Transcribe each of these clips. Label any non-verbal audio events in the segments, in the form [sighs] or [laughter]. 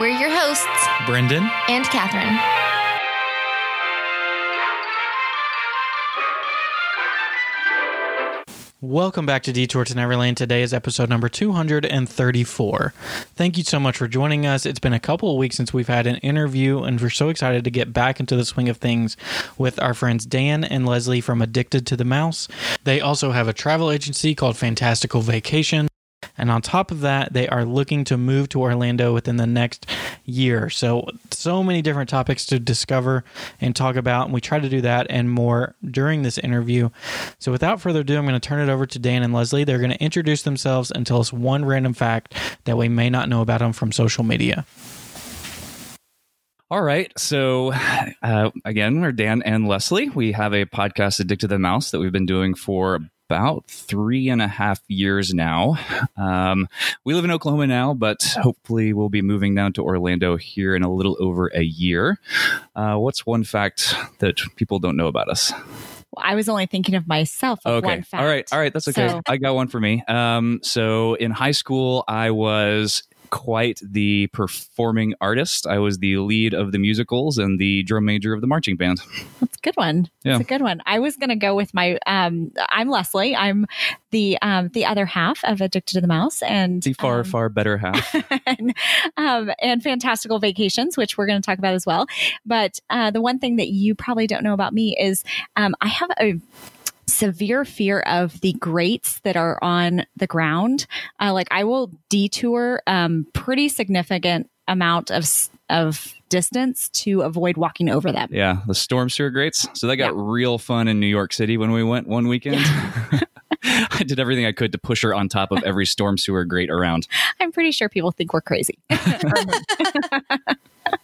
We're your hosts, Brendan and Catherine. Welcome back to Detour to Neverland. Today is episode number 234. Thank you so much for joining us. It's been a couple of weeks since we've had an interview, and we're so excited to get back into the swing of things with our friends Dan and Leslie from Addicted to the Mouse. They also have a travel agency called Fantastical Vacation. And on top of that, they are looking to move to Orlando within the next year. So, so many different topics to discover and talk about. And we try to do that and more during this interview. So, without further ado, I'm going to turn it over to Dan and Leslie. They're going to introduce themselves and tell us one random fact that we may not know about them from social media. All right. So, uh, again, we're Dan and Leslie. We have a podcast, Addicted to the Mouse, that we've been doing for about three and a half years now. Um, we live in Oklahoma now, but hopefully we'll be moving down to Orlando here in a little over a year. Uh, what's one fact that people don't know about us? Well, I was only thinking of myself. Of okay. All right. All right. That's okay. So. I got one for me. Um, so in high school, I was quite the performing artist. I was the lead of the musicals and the drum major of the marching band. That's a good one. Yeah. That's a good one. I was going to go with my um I'm Leslie. I'm the um the other half of Addicted to the Mouse and the far um, far better half. [laughs] and, um and Fantastical Vacations, which we're going to talk about as well. But uh the one thing that you probably don't know about me is um I have a severe fear of the grates that are on the ground. Uh, like I will detour um, pretty significant amount of of distance to avoid walking over them. Yeah, the storm sewer grates. So that got yeah. real fun in New York City when we went one weekend. Yeah. [laughs] [laughs] I did everything I could to push her on top of every storm sewer grate around. I'm pretty sure people think we're crazy. [laughs]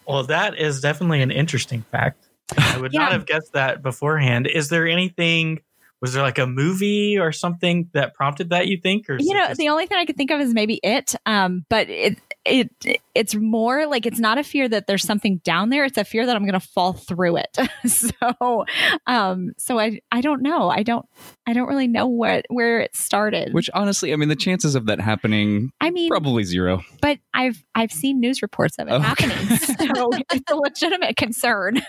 well, that is definitely an interesting fact. I would yeah. not have guessed that beforehand. Is there anything was there like a movie or something that prompted that you think or you know just- the only thing i could think of is maybe it um but it it it's more like it's not a fear that there's something down there. It's a fear that i'm going to fall through it. [laughs] So um so i i don't know. I don't i don't really know what where it started. Which honestly i mean the chances of that happening i mean probably zero. but i've i've seen news reports of it okay. happening so [laughs] it's a legitimate concern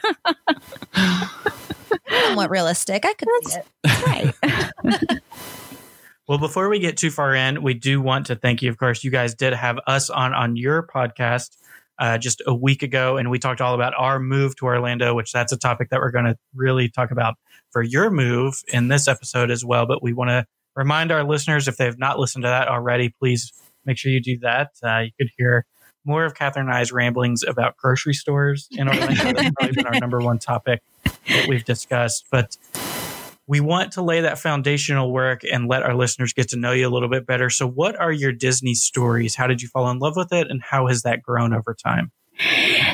[laughs] somewhat realistic. I could see it. Right. [laughs] [laughs] well, before we get too far in, we do want to thank you. Of course, you guys did have us on on your podcast uh, just a week ago, and we talked all about our move to Orlando, which that's a topic that we're going to really talk about for your move in this episode as well. But we want to remind our listeners if they have not listened to that already, please make sure you do that. Uh, you could hear more of Catherine and I's ramblings about grocery stores in Orlando. That's probably been our number one topic that we've discussed. But we want to lay that foundational work and let our listeners get to know you a little bit better. So, what are your Disney stories? How did you fall in love with it, and how has that grown over time?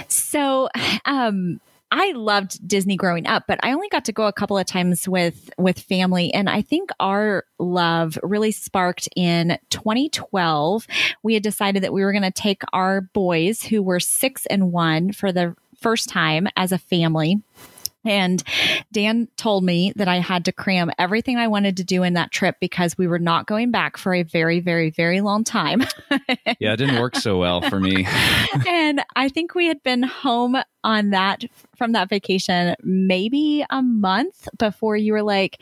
So, um, I loved Disney growing up, but I only got to go a couple of times with with family and I think our love really sparked in 2012. We had decided that we were going to take our boys who were 6 and 1 for the first time as a family and Dan told me that I had to cram everything I wanted to do in that trip because we were not going back for a very, very, very long time. yeah, it didn't work so well for me. [laughs] and I think we had been home on that from that vacation maybe a month before you were like,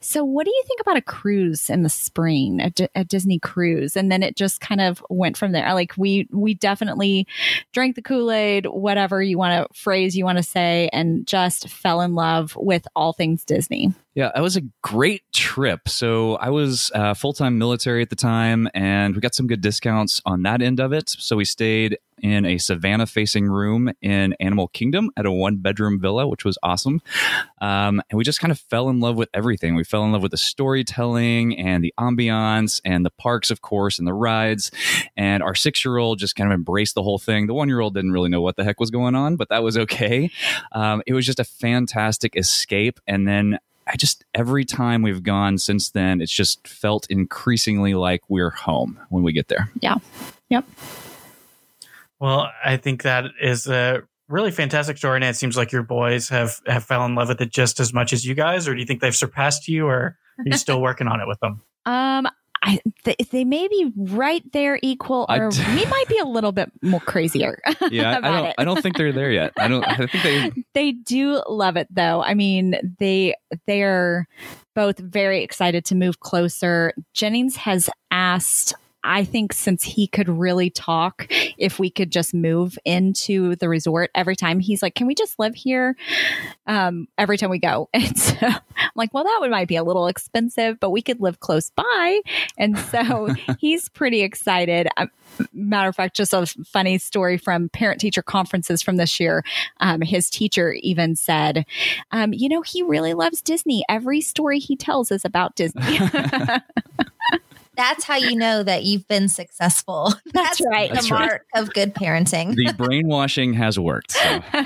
So, what do you think about a cruise in the spring, a, D- a Disney cruise? And then it just kind of went from there. Like, we, we definitely drank the Kool Aid, whatever you want to phrase you want to say, and just fell in love with all things Disney. Yeah, that was a great trip. So I was uh, full time military at the time, and we got some good discounts on that end of it. So we stayed in a savannah facing room in Animal Kingdom at a one bedroom villa, which was awesome. Um, and we just kind of fell in love with everything. We fell in love with the storytelling and the ambiance and the parks, of course, and the rides. And our six year old just kind of embraced the whole thing. The one year old didn't really know what the heck was going on, but that was okay. Um, it was just a fantastic escape. And then I just every time we've gone since then, it's just felt increasingly like we're home when we get there. Yeah. Yep. Well, I think that is a really fantastic story, and it seems like your boys have have fell in love with it just as much as you guys. Or do you think they've surpassed you, or are you still [laughs] working on it with them? Um, I they, they may be right there equal, or d- we might be a little bit more crazier. [laughs] Yeah, I [laughs] don't. it. I don't think they're there yet. I don't. I think they. [laughs] they do love it though. I mean, they they are both very excited to move closer. Jennings has asked I think since he could really talk, if we could just move into the resort every time, he's like, "Can we just live here?" Um, every time we go, [laughs] and so I'm like, "Well, that would might be a little expensive, but we could live close by." And so [laughs] he's pretty excited. Um, matter of fact, just a funny story from parent teacher conferences from this year. Um, his teacher even said, um, "You know, he really loves Disney. Every story he tells is about Disney." [laughs] That's how you know that you've been successful. [laughs] That's right. The That's right. mark of good parenting. The brainwashing has worked. So. [laughs]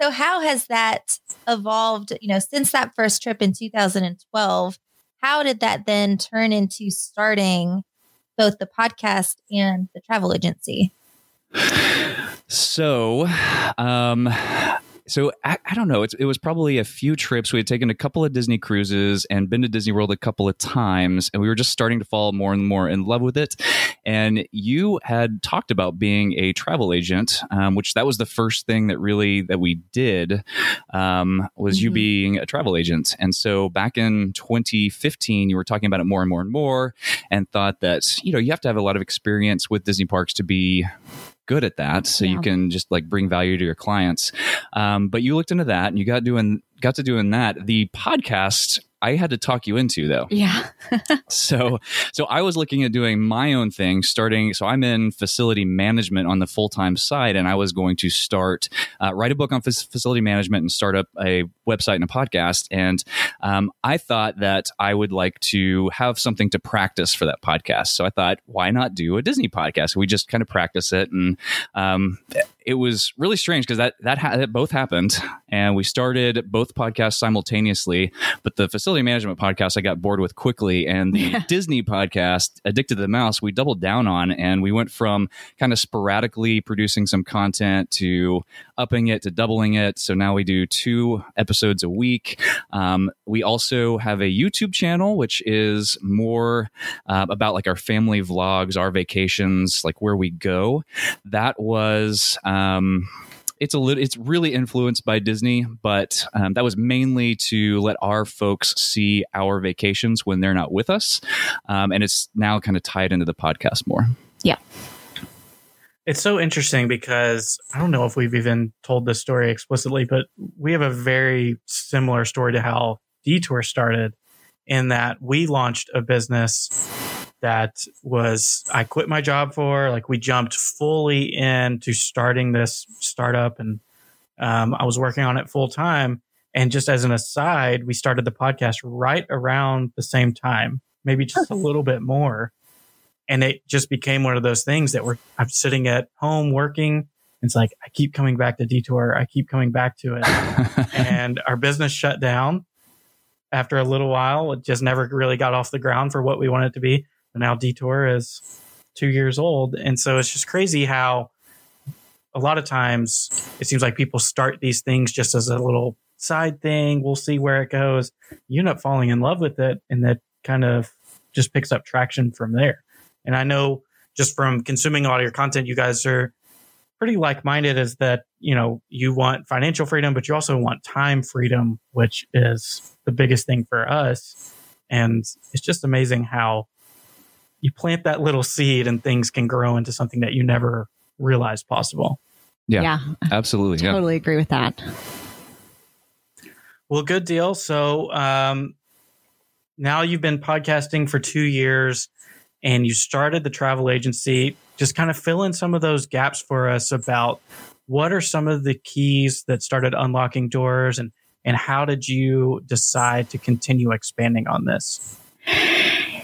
so how has that evolved, you know, since that first trip in 2012? How did that then turn into starting both the podcast and the travel agency? So, um, so I, I don't know. It's, it was probably a few trips. We had taken a couple of Disney cruises and been to Disney World a couple of times, and we were just starting to fall more and more in love with it. And you had talked about being a travel agent, um, which that was the first thing that really that we did um, was you Mhm. being a travel agent. And so back in 2015, you were talking about it more and more and more, and thought that you know you have to have a lot of experience with Disney parks to be good at that so you can just like bring value to your clients. Um, but you looked into that and you got doing got to doing that. The podcast i had to talk you into though. Yeah. [laughs] so so i was looking at doing my own thing starting so i'm in facility management on the full-time side and i was going to start uh, write a book on fac- facility management and start up a website and a podcast. And um, i thought that i would like to have something to practice for that podcast. So i thought why not do a disney podcast? We just kind of practice it and um, it was really strange because that that, ha- that both happened and we started both podcasts simultaneously but the facility management podcast i got bored with quickly and the Yeah. [laughs] disney podcast addicted to the mouse we doubled down on and we went from kind of sporadically producing some content to upping it to doubling it. So now we do two episodes a week. Um, we also have a youtube channel which is more uh, about like our family vlogs our vacations like where we go. That was um it's a little it's really influenced by disney but um, that was mainly to let our folks see our vacations when they're not with us. Um, and it's now kind of tied into the podcast more It's so interesting because I don't know if we've even told this story explicitly, but we have a very similar story to how Detour started in that we launched a business that was I quit my job for like we jumped fully into starting this startup and um, I was working on it full time and just as an aside we started the podcast right around the same time maybe just a little bit more and it just became one of those things that we're I'm sitting at home working. It's like I keep coming back to Detour. I keep coming back to it, [laughs] and our business shut down after a little while. It just never really got off the ground for what we wanted it to be. But now Detour is two years old, and so it's just crazy how a lot of times it seems like people start these things just as a little side thing. We'll see where it goes. You end up falling in love with it, and that kind of just picks up traction from there. And I know just from consuming a lot of your content, you guys are pretty like minded is that, you know, you want financial freedom, but you also want time freedom, which is the biggest thing for us. And it's just amazing how you plant that little seed and things can grow into something that you never realized possible. Yeah. yeah. absolutely yeah Totally agree with that. Well, good deal. So um, now you've been podcasting for two years and you started the travel agency. Just kind of fill in some of those gaps for us about what are some of the keys that started unlocking doors and, and how did you decide to continue expanding on this?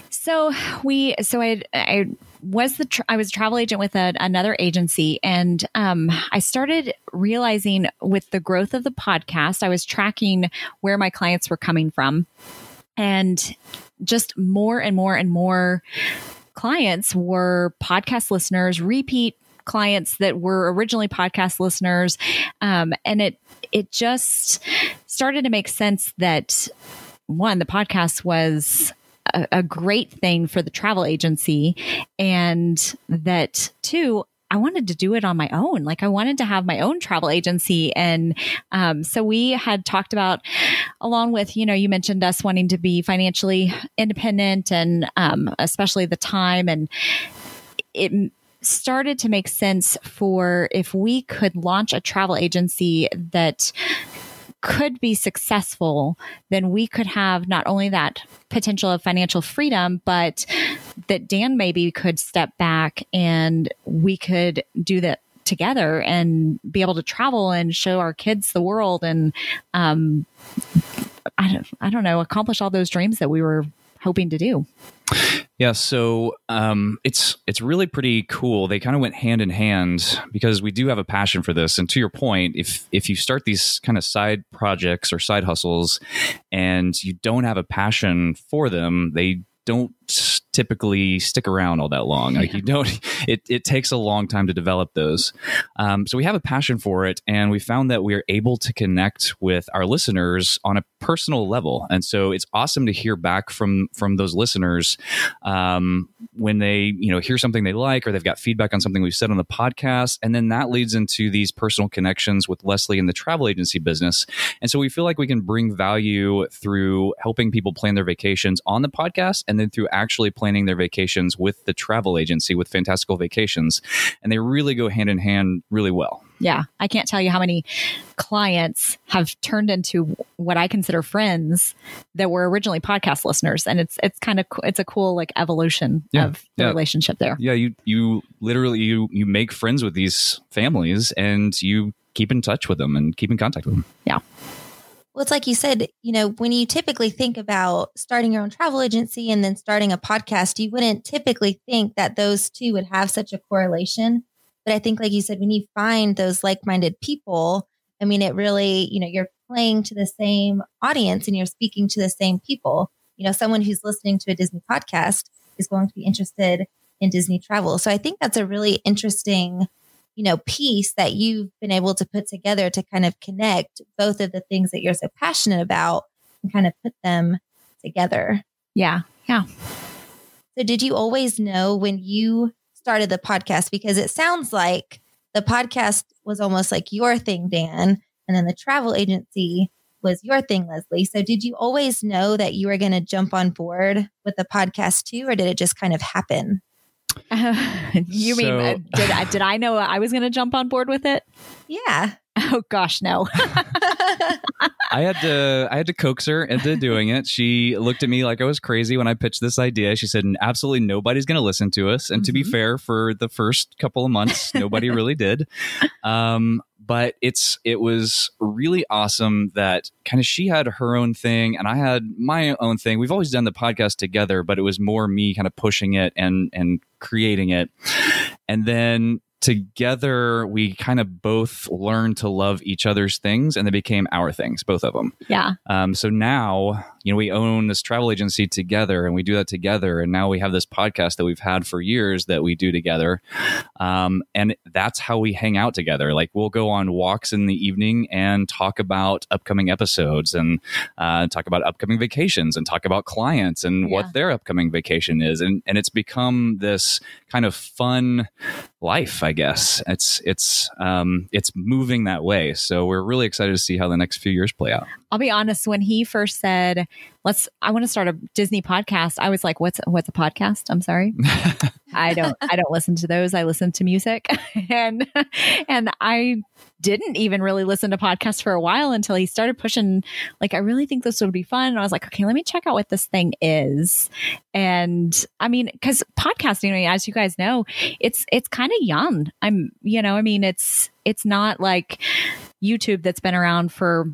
So we, so I, I was the, tra- I was a travel agent with a, another agency and, um, I started realizing with the growth of the podcast, I was tracking where my clients were coming from and just more and more and more clients were podcast listeners, repeat clients that were originally podcast listeners. Um, and it, it just started to make sense that one, the podcast was a, a great thing for the travel agency and that two I wanted to do it on my own. Like I wanted to have my own travel agency. And um, so we had talked about, along with, you know, you mentioned us wanting to be financially independent and um, especially the time. And it started to make sense for if we could launch a travel agency that could be successful, then we could have not only that potential of financial freedom, but that Dan maybe could step back and we could do that together and be able to travel and show our kids the world and um, I don't, I don't know accomplish all those dreams that we were hoping to do. Yeah, so um, it's it's really pretty cool. They kind of went hand in hand because we do have a passion for this. And to your point, if if you start these kind of side projects or side hustles, and you don't have a passion for them, they don't typically stick around all that long. Like you don't, [laughs] it, it takes a long time to develop those. Um, so we have a passion for it, and we found that we are able to connect with our listeners on a personal level. And so it's awesome to hear back from from those listeners um, when they you know hear something they like or they've got feedback on something we've said on the podcast, and then that leads into these personal connections with Leslie in the travel agency business. And so we feel like we can bring value through helping people plan their vacations on the podcast, and then through actually planning their vacations with the travel agency with Fantastical Vacations, and they really go hand in hand really well. Yeah, I can't tell you how many clients have turned into what I consider friends that were originally podcast listeners, and it's it's kind of it's a cool like evolution Yeah, of the yeah. relationship there. Yeah, you you literally you you make friends with these families, and you keep in touch with them and keep in contact with them. Well, it's like you said, you know, when you typically think about starting your own travel agency and then starting a podcast, you wouldn't typically think that those two would have such a correlation. But I think, like you said, when you find those like minded people, I mean, it really, you know, you're playing to the same audience and you're speaking to the same people. You know, someone who's listening to a Disney podcast is going to be interested in Disney travel. So I think that's a really interesting you know, piece that you've been able to put together to kind of connect both of the things that you're so passionate about and kind of put them together. Yeah, yeah. So, did you always know when you started the podcast? Because it sounds like the podcast was almost like your thing, Dan, and then the travel agency was your thing, Leslie. So, did you always know that you were going to jump on board with the podcast too, or did it just kind of happen? [laughs] you mean So- uh, did I, did I know I was going to jump on board with it? Yeah. Oh gosh, no. [laughs] I had to I had to coax her into doing it. She looked at me like I was crazy when I pitched this idea. She said, "Absolutely nobody's going to listen to us." And to be Mhm. fair, for the first couple of months, nobody [laughs] really did. Um, but it's it was really awesome that kind of she had her own thing and I had my own thing. We've always done the podcast together, but it was more me kind of pushing it and and creating it. And then together we kind of both learned to love each other's things and they became our things both of them yeah. um, so now you know we own this travel agency together and we do that together. And now we have this podcast that we've had for years that we do together. Um, and that's how we hang out together. Like we'll go on walks in the evening and talk about upcoming episodes and uh, talk about upcoming vacations and talk about clients and Yeah. what their upcoming vacation is. And and it's become this kind of fun life i guess. It's it's um it's moving that way. So we're really excited to see how the next few years play out. I'll be honest. When he first said, "Let's," I want to start a Disney podcast. I was like, "What's what's a podcast?" I'm sorry. [laughs] I don't I don't listen to those. I listen to music, [laughs] and and I didn't even really listen to podcasts for a while until he started pushing, like, I really think this would be fun. And I was like, okay, let me check out what this thing is. And I mean, because podcasting, I mean, as you guys know, it's it's kind of young. I'm, you know, I mean, it's it's not like YouTube that's been around for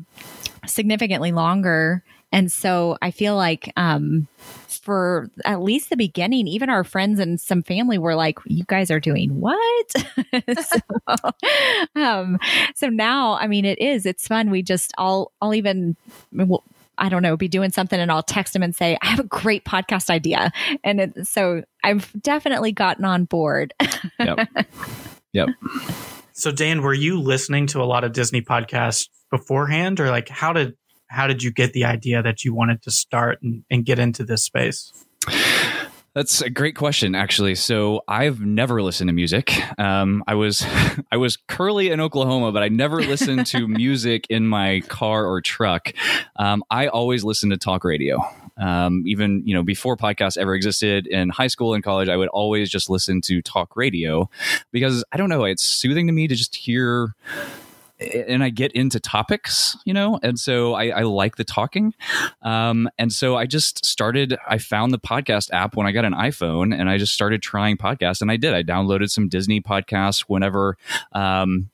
significantly longer. And so I feel like um, for at least the beginning, even our friends and some family were like, "You guys are doing what?" [laughs] so, um, so now, I mean, it is. It's fun. We just all, I'll even. Well, I don't know, be doing something and I'll text him and say, I have a great podcast idea. And it, so I've definitely gotten on board. Yep. Yep. So Dan, were you listening to a lot of Disney podcasts beforehand or like how did how did you get the idea that you wanted to start and, and get into this space? That's a great question, actually. So I've never listened to music. Um, I was [laughs] I was curly in Oklahoma, but I never listened to [laughs] music in my car or truck. Um, I always listened to talk radio. Um, even you know before podcasts ever existed in high school and college, I would always just listen to talk radio because I don't know, it's soothing to me to just hear and I get into topics, you know, and so I, I like the talking. Um, and so I just started, I found the podcast app when I got an iPhone and I just started trying podcasts and I did. I downloaded some Disney podcasts whenever, um,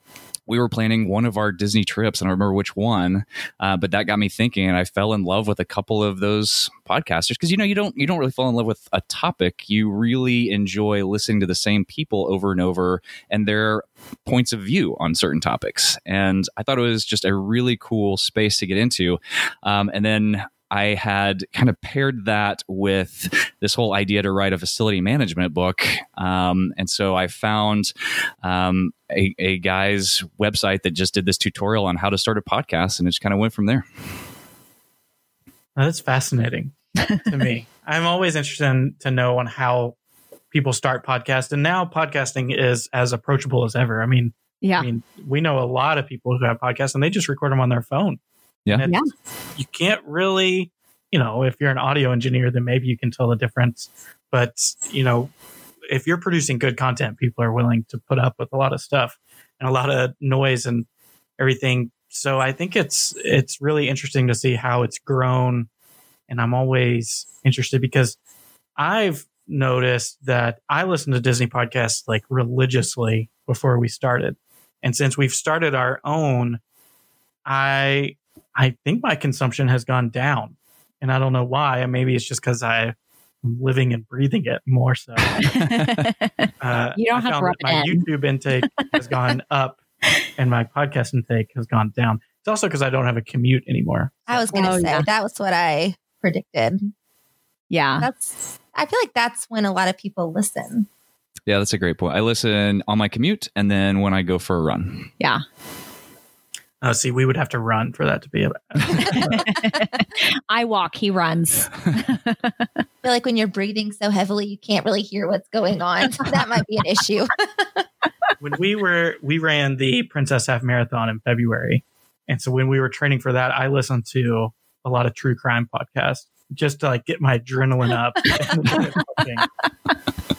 we were planning one of our Disney trips, and I remember which one, uh, but that got me thinking, and I fell in love with a couple of those podcasters because you know you don't you don't really fall in love with a topic, you really enjoy listening to the same people over and over and their points of view on certain topics, and I thought it was just a really cool space to get into, um, and then I had kind of paired that with this whole idea to write a facility management book. Um, and so I found um, a, a, guy's website that just did this tutorial on how to start a podcast, and it just kind of went from there. That's fascinating to me. [laughs] I'm always interested in, to know on how people start podcasts, and now podcasting is as approachable as ever. I mean, yeah, I mean, we know a lot of people who have podcasts, and they just record them on their phone. Yeah. yeah. You can't really, you know, if you're an audio engineer, then maybe you can tell the difference. But, you know, if you're producing good content, people are willing to put up with a lot of stuff and a lot of noise and everything. So I think it's it's really interesting to see how it's grown. And I'm always interested because I've noticed that I listen to Disney podcasts like religiously before we started. And since we've started our own, I I think my consumption has gone down. And I don't know why. Maybe it's just because I'm living and breathing it more so. [laughs] uh, you don't I have to rub my in. YouTube intake has gone [laughs] up and my podcast intake has gone down. It's also because I don't have a commute anymore. I was going to oh, say yeah. that was what I predicted. Yeah. That's I feel like that's when a lot of people listen. Yeah, that's a great point. I listen on my commute and then when I go for a run. Yeah. Oh, see, we would have to run for that to be. [laughs] I walk, he runs. [laughs] I feel like when you're breathing so heavily, you can't really hear what's going on. [laughs] that might be an issue. when we were, we ran the Princess Half Marathon in February. And so when we were training for that, I listened to a lot of true crime podcasts just to like get my adrenaline up.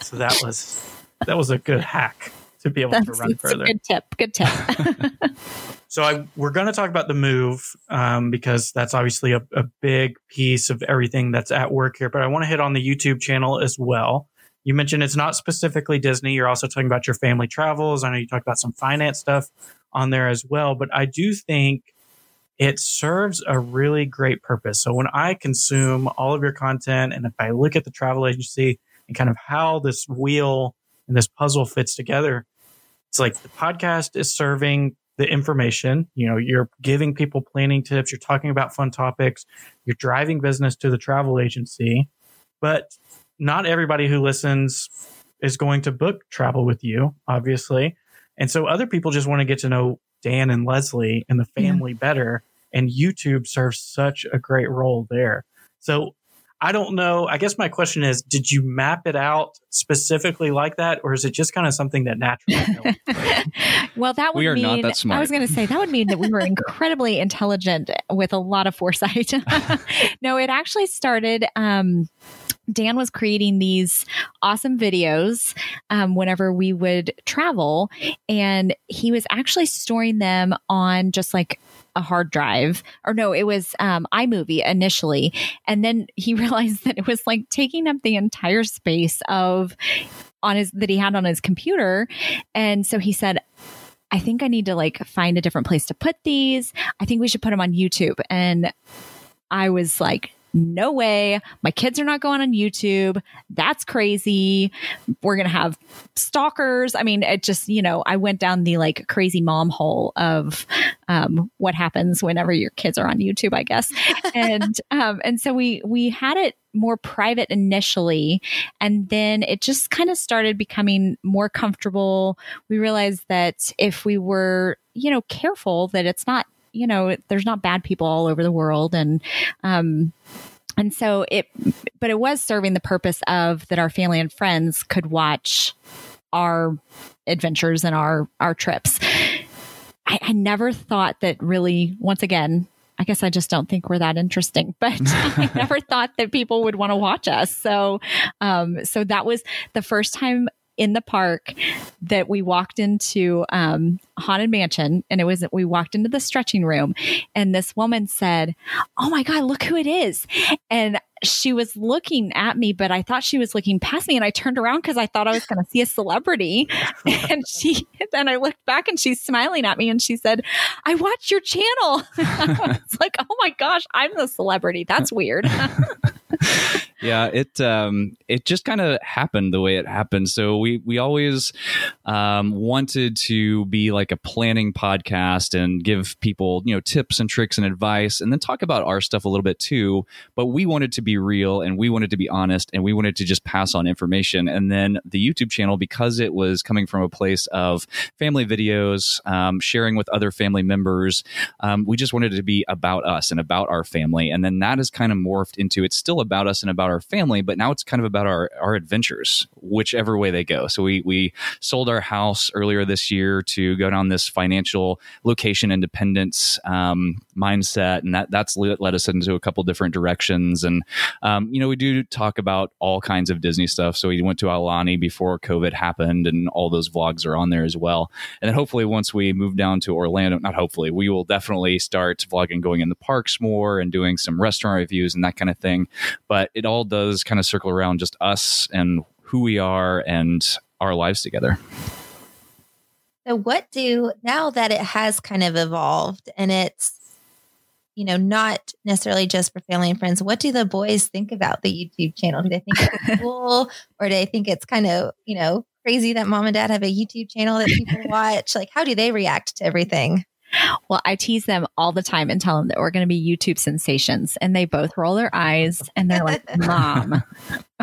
so that was, that was a good hack to be able That's, to run further. good tip. Good tip. [laughs] so I, we're going to talk about the move um, because that's obviously a, a, big piece of everything that's at work here. But I want to hit on the YouTube channel as well. You mentioned it's not specifically Disney. You're also talking about your family travels. I know you talked about some finance stuff on there as well. But I do think it serves a really great purpose. So when I consume all of your content and if I look at the travel agency and kind of how this wheel and this puzzle fits together, it's like the podcast is serving the information. You know, you're giving people planning tips, you're talking about fun topics, you're driving business to the travel agency. But not everybody who listens is going to book travel with you, obviously. And so other people just want to get to know Dan and Leslie and the family yeah. better. And YouTube serves such a great role there. So I don't know. I guess my question is, did you map it out specifically like that, or is it just kind of something that naturally? [laughs] well, that would We are mean not that smart. I was going to say that would mean that we were incredibly intelligent with a lot of foresight. [laughs] no, it actually started. Um, Dan was creating these awesome videos um, whenever we would travel, and he was actually storing them on just like a hard drive. Or no it was um, imovie initially. And then he [laughs] realized that it was like taking up the entire space of on his that he had on his computer. And so he said i think i need to like find a different place to put these. I think we should put them on youtube. And i was like no way. My kids are not going on YouTube. That's crazy. We're going to have stalkers. I mean, it just, you know, I went down the like crazy mom hole of um, what happens whenever your kids are on YouTube, I guess. and, [laughs] um, and so we, we had it more private initially and then it just kind of started becoming more comfortable. We realized that if we were, you know, careful that it's not you know there's not bad people all over the world and um and so it but it was serving the purpose of that our family and friends could watch our adventures and our our trips I, I never thought that really once again I guess I just don't think we're that interesting, [laughs] but I never thought that people would want to watch us. So, um, so that was the first time in the park that we walked into um, haunted mansion and it was we walked into the stretching room and this woman said oh my god look who it is. And she was looking at me but i thought she was looking past me and i turned around because i thought i was going to see a celebrity. [laughs] And she then i looked back and she's smiling at me and she said i watched your channel. [laughs] It's like oh my gosh i'm the celebrity. That's weird [laughs] yeah it um it just kind of happened the way it happened. So we we always um wanted to be like a planning podcast and give people you know tips and tricks and advice and then talk about our stuff a little bit too. But we wanted to be real and we wanted to be honest and we wanted to just pass on information. And then the youtube channel because it was coming from a place of family videos um, sharing with other family members um, we just wanted it to be about us and about our family. And then that has kind of morphed into it's still about us and about our family but now it's kind of about our our adventures whichever way they go. So we we sold our house earlier this year to go down this financial location independence um, mindset and that that's led led us into a couple different directions. And um, you know we do talk about all kinds of disney stuff. So we went to Aulani before covid happened and all those vlogs are on there as well. And then hopefully once we move down to orlando not hopefully we will definitely start vlogging going in the parks more and doing some restaurant reviews and that kind of thing. But it all does kind of circle around just us and who we are and our lives together So, what do now that it has kind of evolved and it's, you know, not necessarily just for family and friends, what do the boys think about the YouTube channel? Do they think it's [laughs] cool or do they think it's kind of, you know, crazy that mom and dad have a YouTube channel that people [laughs] watch? Like, how do they react to everything? Well, I tease them all the time and tell them that we're going to be YouTube sensations. And they both roll their eyes and they're like, [laughs] Mom,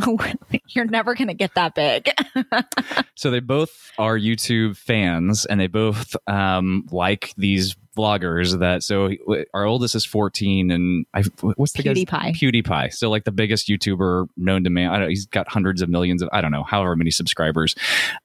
[laughs] you're never going to get that big. [laughs] so they both are YouTube fans and they both um, like these vloggers that so our oldest is 14 and I what's the PewDiePie. guy's PewDiePie. So like the biggest YouTuber known to man I don't he's got hundreds of millions of I don't know however many subscribers.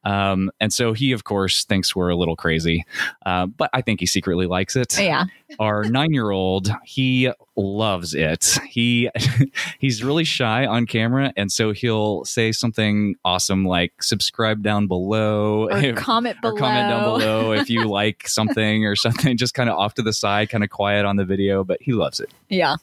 Um, and so he of course thinks we're a little crazy uh, but I think he secretly likes it. Yeah. Our nine year old he loves it. He [laughs] he's really shy on camera and so he'll say something awesome like subscribe down below or comment below or comment down below. if you [laughs] like something or something just kind of off to the side kind of quiet on the video but he loves it. Yeah.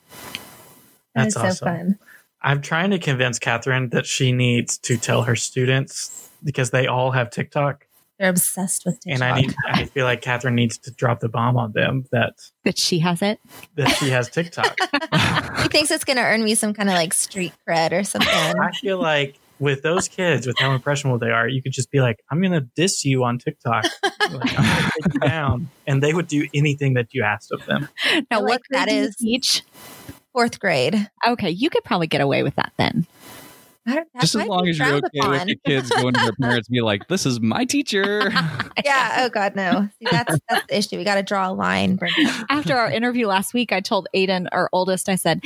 That's That is awesome. so fun. I'm trying to convince Catherine that she needs to tell her students because they all have TikTok, They're obsessed with TikTok. and I need. I feel like Catherine needs to drop the bomb on them that that she has it. that she has TikTok. [laughs] he thinks it's going to earn me some kind of like street cred or something. I feel like with those kids, with how impressionable they are, you could just be like, "I'm going to diss you on TikTok, [laughs] like, I'm going to take you down," and they would do anything that you asked of them. Now, what that grade do you is- teach? Fourth grade. Okay, you could probably get away with that then. That- that just as long as you're frowned okay with upon. the kids going to their parents and be like this is my teacher [laughs] [laughs] [laughs] Yeah. Oh God, no. See, that's that's the issue. We got to draw a line. Brendan. After our interview last week, I told Aiden, our oldest, I said,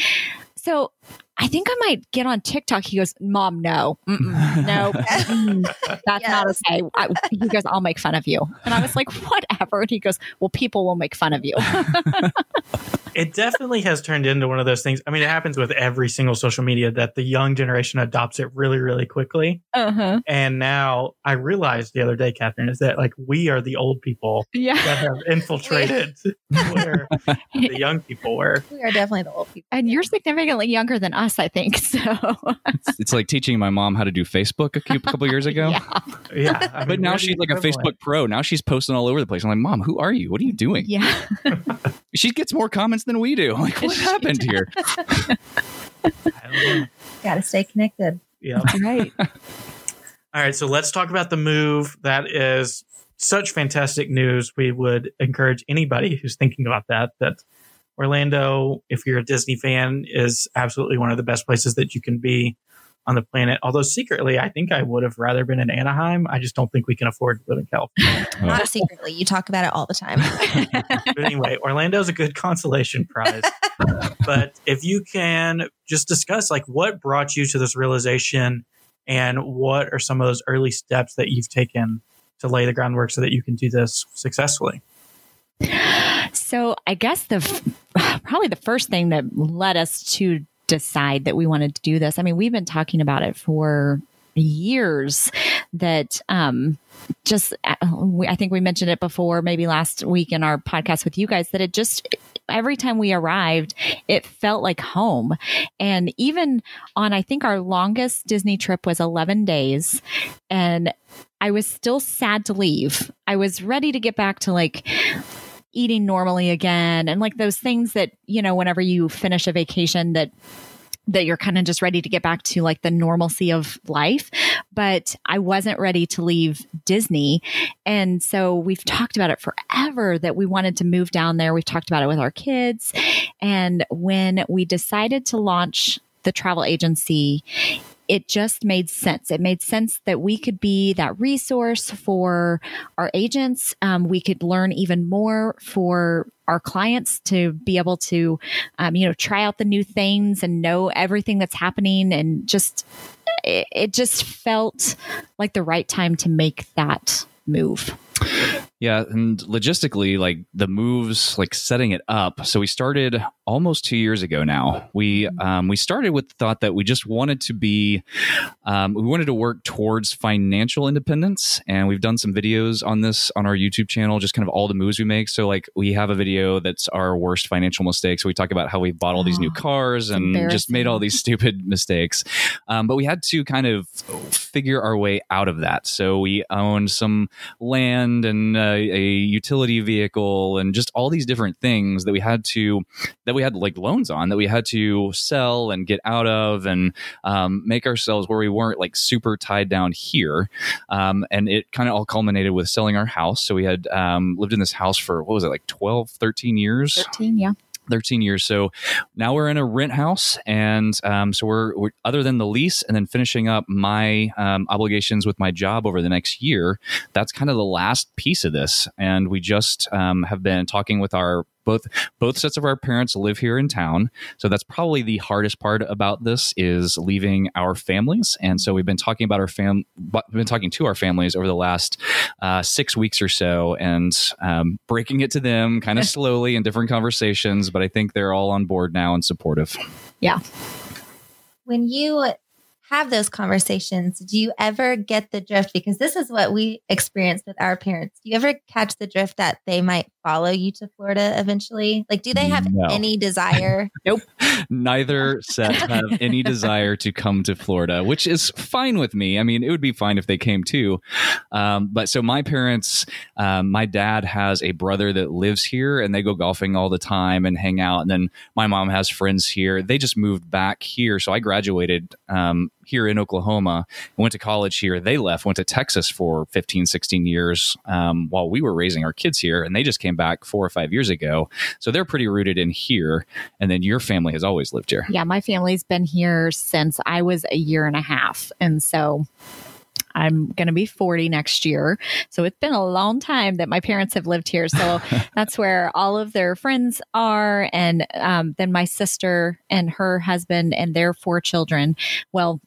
"So I think I might get on TikTok. He goes, Mom, no, [laughs] no, that's not Yes. okay. I, he goes, I'll make fun of you. And I was like, whatever. And he goes, well, people will make fun of you. [laughs] it definitely has turned into one of those things. I mean, it happens with every single social media that the young generation adopts it really, really quickly. uh-huh. And now I realized the other day, Catherine, is that like we are the old people Yeah. that have infiltrated [laughs] where the young people were. We are definitely the old people. And you're significantly younger than us, I think. [laughs] So, It's, it's like teaching my mom how to do Facebook a couple years [laughs] ago. yeah. Yeah. [laughs] I But now she's the like a. Facebook pro. Now she's posting all over the place. I'm like, Mom, who are you? What are you doing? Yeah. She gets more comments than we do. Like, what She happened here? I don't know. Got to stay connected. Yeah. Right. All right, so let's talk about the move. That is such fantastic news. We would encourage anybody who's thinking about that that Orlando, if you're a Disney fan, is absolutely one of the best places that you can be on the planet. Although secretly, I think I would have rather been in Anaheim. I just don't think we can afford to live in California. [laughs] Not secretly. You talk about it all the time. [laughs] but anyway, Orlando's a good consolation prize. [laughs] but if you can just discuss like what brought you to this realization and what are some of those early steps that you've taken to lay the groundwork so that you can do this successfully. So I guess the [sighs] probably the first thing that led us to decide that we wanted to do this. I mean, we've been talking about it for years. That um, just uh, I think we mentioned it before, maybe last week in our podcast with you guys. That it just every time we arrived, it felt like home. And even on, I think our longest Disney trip was 11 days. And I was still sad to leave. I was ready to get back to like eating normally again and like those things that, you know, whenever you finish a vacation that that you're kind of just ready to get back to like the normalcy of life. But I wasn't ready to leave Disney. And so we've talked about it forever that we wanted to move down there. We've talked about it with our kids. And when we decided to launch the travel agency, it just made sense. It made sense that we could be that resource for our agents. Um, we could learn even more for our clients to be able to, um, you know, try out the new things and know everything that's happening. And just, it, it just felt like the right time to make that move. Yeah, and logistically, like the moves, like setting it up. So we started almost two years ago now. We um, we started with the thought that we just wanted to be, um, we wanted to work towards financial independence, and we've done some videos on this on our YouTube channel, just kind of all the moves we make. So like we have a video that's our worst financial mistakes. So we talk about how we bought all these new Oh, cars and just made all these [laughs] stupid mistakes. Um, but we had to kind of figure our way out of that. So we owned some land and uh, a utility vehicle and just all these different things that we had to that we had like loans on that we had to sell and get out of and um, make ourselves where we weren't like super tied down here. Um, and it kind of all culminated with selling our house. So we had um, lived in this house for what was it like 12, 13 years? 13, yeah. 13 years. So now we're in a rent house. And um, so we're, we're, other than the lease and then finishing up my um, obligations with my job over the next year, that's kind of the last piece of this. And we just um, have been talking with our both both sets of our parents live here in town so that's probably the hardest part about this is leaving our families and so we've been talking about our fam we've been talking to our families over the last uh, six weeks or so and um, breaking it to them kind of [laughs] slowly in different conversations but i think they're all on board now and supportive Yeah. when you have those conversations, do you ever get the drift? Because this is what we experienced with our parents. Do you ever catch the drift that they might follow you to Florida eventually? Like, do they have No. [laughs] any desire? Nope. Neither [laughs] set have any desire to come to Florida, which is fine with me. I mean, it would be fine if they came too. Um, but so my parents, um, my dad has a brother that lives here and they go golfing all the time and hang out. And then my mom has friends here. They just moved back here. So I graduated um, here in Oklahoma went to college here. They left, went to Texas for 15, 16 years um, while we were raising our kids here. And they just came back four or five years ago. So they're pretty rooted in here. And then your family has always lived here. Yeah, my family's been here since I was a year and a half. And so I'm going to be 40 next year. So it's been a long time that my parents have lived here. So [laughs] that's where all of their friends are. And um, then my sister and her husband and their four children. Well,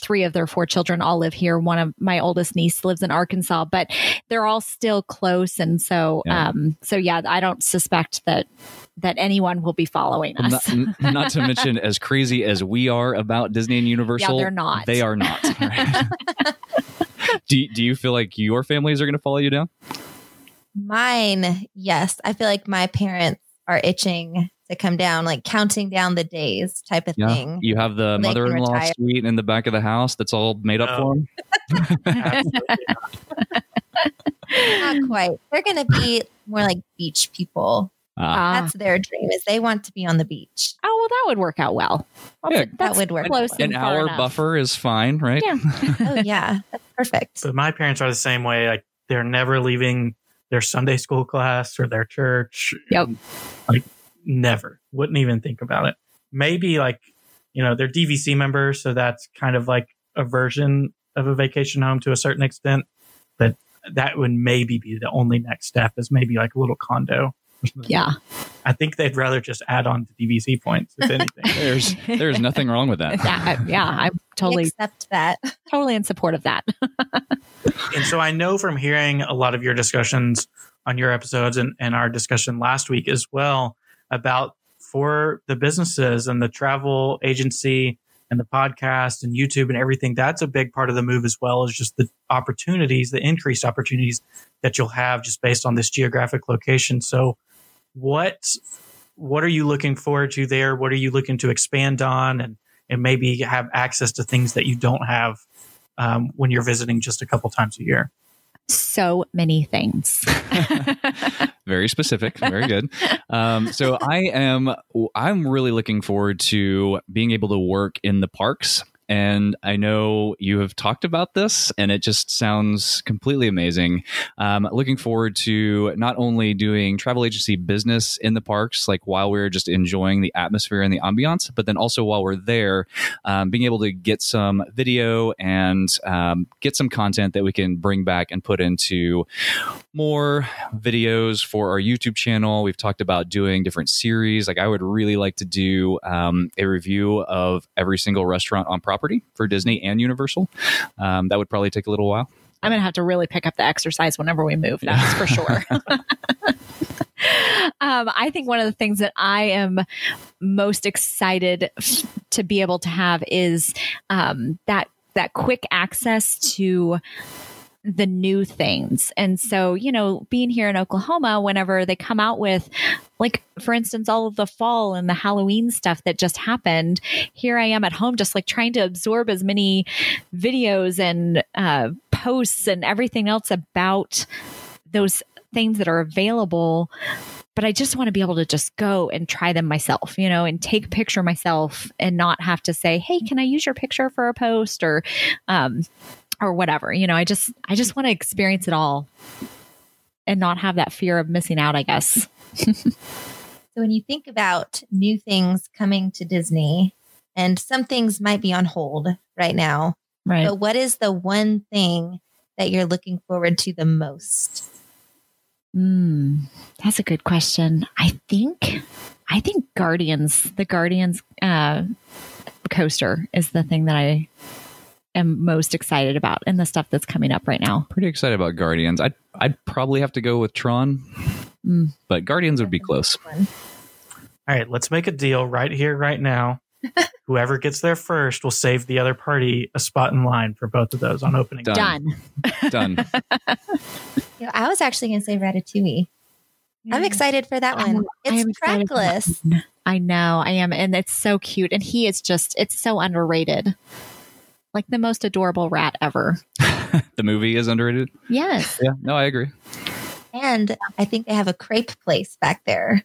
three of their four children all live here. One of my oldest niece lives in Arkansas, but they're all still close. And so, Yeah. um, so yeah, I don't suspect that that anyone will be following us. Not, not to mention, as crazy as we are about Disney and Universal, yeah, they're not. They are not. right? [laughs] [laughs] do, do you feel like your families are going to follow you down? Mine, yes. I feel like my parents are itching to come down, like counting down the days type of thing. You have the They mother-in-law suite in the back of the house that's all made up No. for them. Not. [laughs] Not quite. They're going to be more like beach people. Ah. That's their dream is they want to be on the beach. oh, well, that would work out well. Yeah, That's would work close well. an and far hour enough. buffer is fine, right? Yeah. [laughs] Oh yeah, that's perfect. But my parents are the same way. Like they're never leaving their Sunday school class or their church. Yep. Like never. Wouldn't even think about it. Maybe like, you know, they're DVC members, so that's kind of like a version of a vacation home to a certain extent. But that would maybe be the only next step is maybe like a little condo. Yeah. I think they'd rather just add on to DVC points, if anything. [laughs] There's there's nothing wrong with that. Yeah, I- yeah, I'm totally accept that. totally in support of that. [laughs] and so I know from hearing a lot of your discussions on your episodes and, and our discussion last week as well about for the businesses and the travel agency and the podcast and YouTube and everything, that's a big part of the move as well as just the opportunities, the increased opportunities that you'll have just based on this geographic location. So what what are you looking forward to there? What are you looking to expand on and and maybe have access to things that you don't have um, when you're visiting just a couple times a year. So many things. [laughs] very specific very good um, so i am i'm really looking forward to being able to work in the parks and I know you have talked about this, and it just sounds completely amazing. Um, looking forward to not only doing travel agency business in the parks, like while we're just enjoying the atmosphere and the ambiance, but then also while we're there, um, being able to get some video and um, get some content that we can bring back and put into more videos for our YouTube channel. We've talked about doing different series. Like I would really like to do um, a review of every single restaurant on property for Disney and Universal. Um, that would probably take a little while. I'm going to have to really pick up the exercise whenever we move. That's for sure. [laughs] um, I think one of the things that I am most excited f- to be able to have is um, that that quick access to the new things. And so, you know, being here in Oklahoma, whenever they come out with, like, for instance, all of the fall and the Halloween stuff that just happened, here I am at home, just like trying to absorb as many videos and uh, posts and everything else about those things that are available but I just want to be able to just go and try them myself, you know, and take a picture myself and not have to say, "Hey, can I use your picture for a post?" or um or whatever. You know, I just I just want to experience it all and not have that fear of missing out, I guess. [laughs] So when you think about new things coming to Disney, and some things might be on hold right now, Right. but what is the one thing that you're looking forward to the most? Mm, that's a good question. I think I think Guardians, the Guardians uh coaster is the thing that I am most excited about and the stuff that's coming up right now. Pretty excited about Guardians. I'd, I'd probably have to go with Tron, Mm. but Guardians would be close. All right, let's make a deal right here, right now. [laughs] Whoever gets there first will save the other party a spot in line for both of those on opening. Done. Done. [laughs] Done. You know, I was actually going to say Ratatouille. I'm excited for that one. I am It's excited trackless. I know, I am, and it's so cute. And he is just, it's so underrated. Like the most adorable rat ever. [laughs] the movie is underrated. Yes. Yeah, no, I agree. And I think they have a crepe place back there.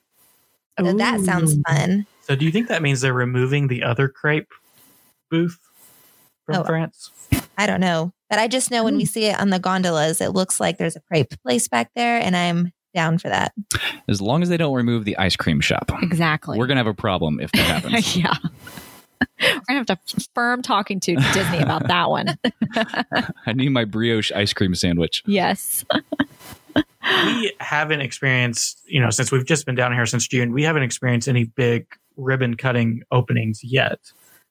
So that sounds fun. So, do you think that means they're removing the other crepe booth from Oh. France? I don't know. But I just know when we hmm. see it on the gondolas, it looks like there's a crepe place back there, and I'm down for that. As long as they don't remove the ice cream shop, Exactly. we're gonna have a problem if that happens. [laughs] yeah. We're gonna have to firm talking to Disney about that one. [laughs] I need my brioche ice cream sandwich. yes. we haven't experienced, you know, since we've just been down here since June, we haven't experienced any big ribbon cutting openings yet.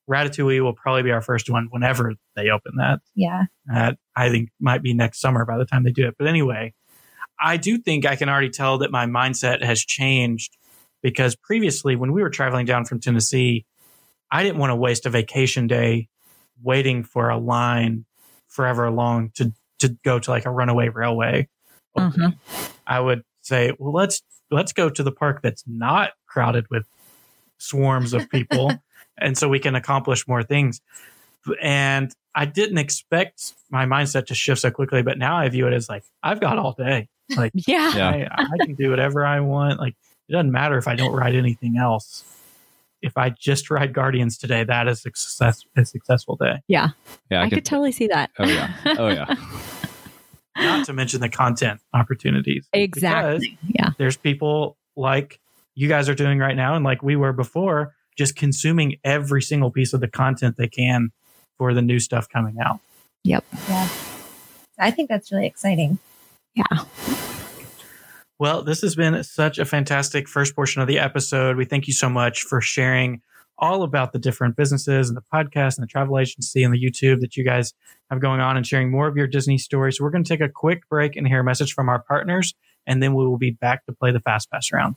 Ratatouille will probably be our first one whenever they open that. Yeah. That I think might be next summer by the time they do it. But anyway, I do think I can already tell that my mindset has changed because previously when we were traveling down from Tennessee, I didn't want to waste a vacation day waiting for a line forever long to to go to like a runaway railway. Mhm. I would say, well, let's let's go to the park that's not crowded with swarms of people, [laughs] and so we can accomplish more things. And I didn't expect my mindset to shift so quickly, but now I view it as like I've got all day. Like [laughs] Yeah. Yeah. I, I can do whatever I want. Like it doesn't matter if I don't ride anything else. If I just ride Guardians today, that is a success a successful day. Yeah. Yeah, I, could totally see that. Oh yeah. Oh yeah. [laughs] Not to mention the content opportunities. Because exactly. Yeah. there's people like you guys are doing right now and like we were before just consuming every single piece of the content they can for the new stuff coming out Yep. Yeah. I think that's really exciting. Yeah. Well this has been such a fantastic first portion of the episode. We thank you so much for sharing all about the different businesses and the podcast and the travel agency and the youtube that you guys have going on and sharing more of your disney stories so we're going to take a quick break and hear a message from our partners and then we will be back to play the fast pass round.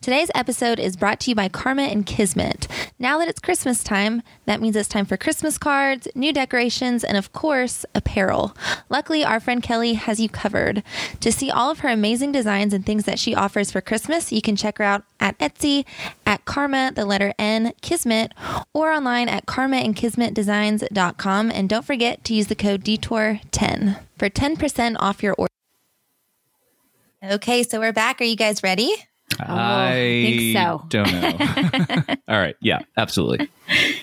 Today's episode is brought to you by Karma and Kismet. Now that it's Christmas time, that means it's time for Christmas cards, new decorations, and of course, apparel. Luckily, our friend Kelly has you covered. To see all of her amazing designs and things that she offers for Christmas, you can check her out at Etsy, at Karma, the letter N, Kismet, or online at karmaandkismetdesigns.com. And don't forget to use the code DETOUR10 for 10% off your order. Okay, so we're back. Are you guys ready? I think so. don't know. [laughs] All right. Yeah, absolutely.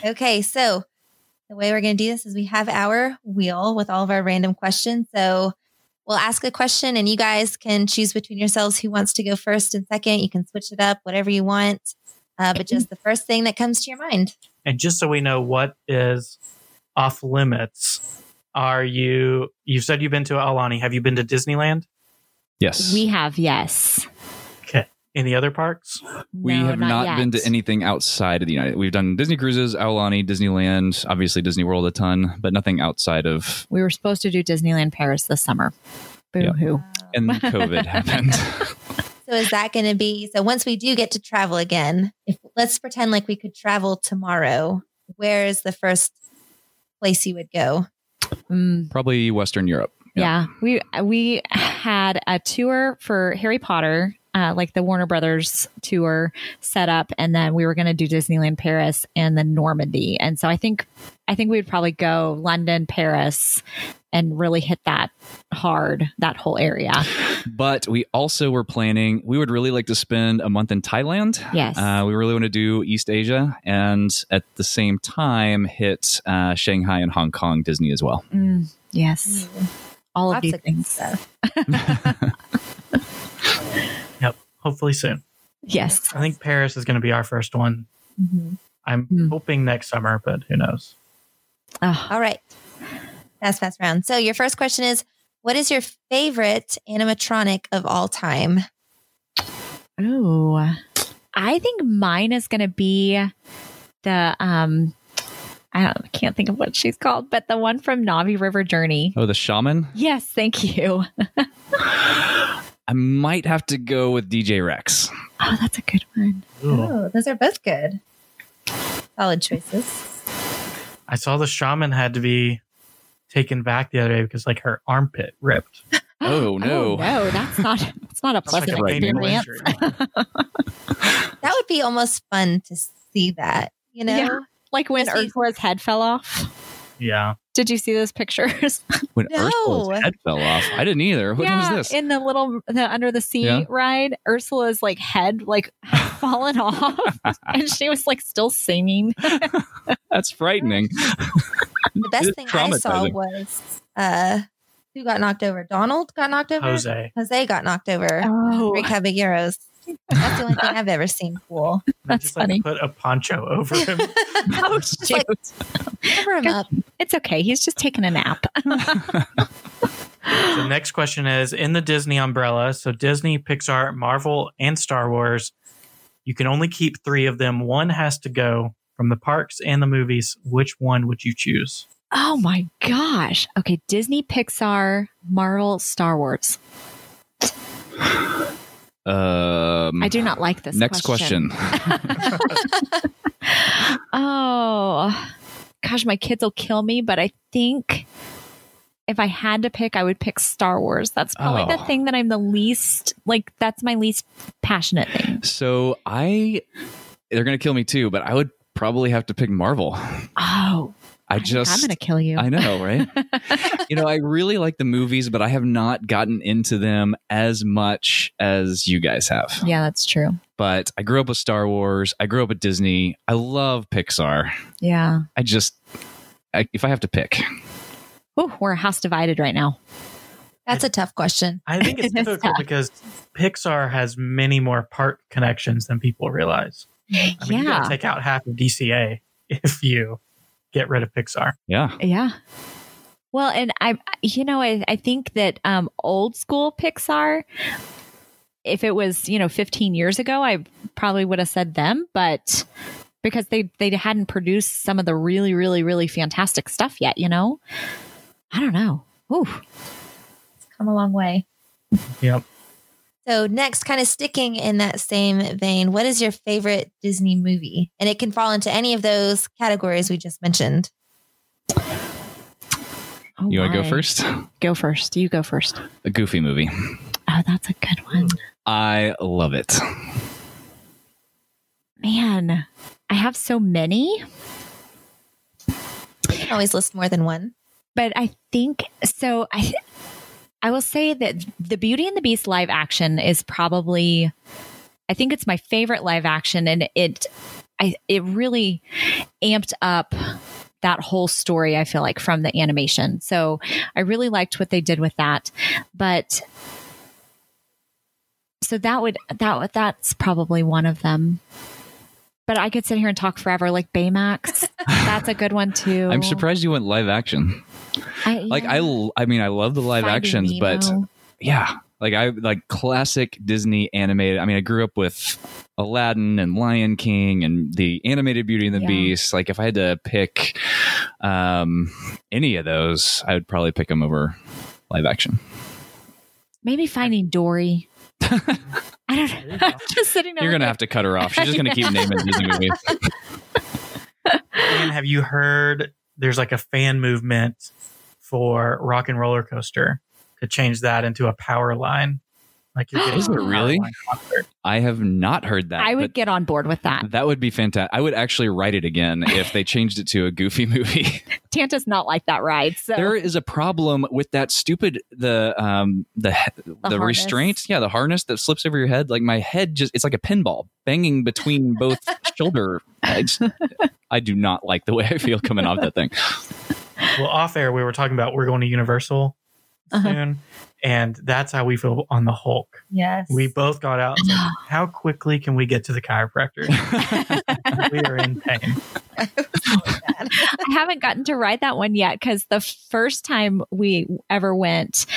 Okay, so the way we're going to do this is we have our wheel with all of our random questions. So we'll ask a question and you guys can choose between yourselves who wants to go first and second. You can switch it up, whatever you want, uh, but just the first thing that comes to your mind. And just so we know what is off limits, are you, you said you've been to Aulani. Have you been to Disneyland? Yes. We have, yes. Okay. Any other parks? We No, have not, yet. been to anything outside of the United. We've done Disney cruises, Aulani, Disneyland, obviously Disney World a ton, but nothing outside of. We were supposed to do Disneyland Paris this summer. Boo Yeah. hoo. And then [laughs] COVID happened. So is that going to be so once we do get to travel again, if let's pretend like we could travel tomorrow, where is the first place you would go? Mm, Probably Western Europe. yeah. we we had a tour for Harry Potter, uh, like the Warner Brothers tour set up, and then we were going to do Disneyland Paris and then Normandy. And so I think I think we would probably go London, Paris, and really hit that hard that whole area. But we also were planning, we would really like to spend a month in Thailand. Yes. Uh, we really want to do East Asia and at the same time hit uh, Shanghai and Hong Kong Disney as well. Mm, yes, all of Lots these of good things. [laughs] [laughs] [laughs] stuff. Yep. Hopefully soon. Yes. I think Paris is going to be our first one. Mhm. I'm Hmm. hoping next summer, but who knows? Oh, All right. Fast, fast round. So your first question is what is your favorite animatronic of all time? Ooh. I think mine is going to be the um I, don't, I can't think of what she's called, but the one from Na'vi River Journey. Oh, the shaman? Yes, thank you. [laughs] I might have to go with DJ Rex. Oh, that's a good one. Ooh. Oh, those are both good. Solid choices. I saw the shaman had to be taken back the other day because like her armpit ripped. [gasps] Oh, no. Oh, no, that's not that's not a That's like pleasant a experience. [laughs] That would be almost fun to see that, you know? Yeah. Like when Yes, Ursula's head fell off. yeah. Did you see those pictures? [laughs] When No. Ursula's head fell off. I didn't either. What was this? in the little the under the sea Yeah. ride, Ursula's like head like [laughs] had fallen off, [laughs] and she was like still singing. That's frightening. The best thing I saw was uh who got knocked over? Donald got knocked over? Jose. Jose got knocked over. Oh, Three Caballeros. That's the only thing I've ever seen cool. They That's just like funny. put a poncho over him. Oh, shoot. like cover him up. it's okay. He's just taking a nap. the next question is in the Disney umbrella, so Disney, Pixar, Marvel, and Star Wars, you can only keep three of them. One has to go from the parks and the movies. Which one would you choose? oh my gosh. Okay, Disney, Pixar, Marvel, Star Wars. Um, I do not like this. Next question. [laughs] oh, gosh, my kids will kill me, but I think if I had to pick, I would pick Star Wars. That's probably Oh. the thing that I'm the least like. That's my least passionate thing. so I, they're gonna kill me too, but I would probably have to pick Marvel. Oh, I just I'm gonna kill you. I know, right? [laughs] you know, I really like the movies, but I have not gotten into them as much as you guys have. yeah, that's true. But I grew up with Star Wars. I grew up with Disney. I love Pixar. Yeah. I just, I, if I have to pick, Oh, we're a house divided right now. That's a tough question. I think it's [laughs] It's difficult tough. because Pixar has many more park connections than people realize. I mean, you yeah. gotta take out half of DCA [laughs] if you get rid of Pixar. yeah, Yeah. Well, and I, you know, I, I think that um, old school Pixar, if it was, you know, 15 years ago, I probably would have said them, but because they, they hadn't produced some of the really, really, really fantastic stuff yet, you know? I don't know. Ooh. It's come a long way. Yep. So next, kind of sticking in that same vein, what is your favorite Disney movie? And it can fall into any of those categories we just mentioned. Oh, you want to go first? Go first. You go first. A Goofy movie. Oh, that's a good one. I love it. Man, I have so many. You can always list more than one. but I think so. I I will say that the Beauty and the Beast live action is probably, I think it's my favorite live action, and it, I it really amped up that whole story. I feel like from the animation, so I really liked what they did with that. But so that would that that's probably one of them. But I could sit here and talk forever, like Baymax. [laughs] That's a good one too. I'm surprised you went live action. I, Like I, I mean, I love the live Finding actions, but yeah, like I like classic Disney animated. I mean, I grew up with Aladdin and Lion King and the animated Beauty and the Yeah. Beast. Like if I had to pick um, any of those, I would probably pick them over live action. maybe finding Dory. [laughs] I don't There you know. [laughs] just sitting there. You're gonna like, have to cut her off. She's just gonna keep [laughs] naming Disney movies. And have you heard there's like a fan movement for Rock and Roller Coaster to change that into a Powerline? Like Is it really? I have not heard that. I would get on board with that. that would be fantastic. I would actually write it again if they changed it to a Goofy [laughs] movie. Tanta's not like that ride. So there is a problem with that stupid the um the he- the, harness. restraint yeah the harness that slips over your head like my head just it's like a pinball banging between both [laughs] shoulder I, I do not like the way i feel coming off that thing Well, off air, we were talking about we're going to Universal Uh-huh. soon, and that's how we feel on the Hulk. Yes. We both got out. and said, [gasps] how quickly can we get to the chiropractor? [laughs] we are in pain. I haven't gotten to ride that one yet because the first time we ever went,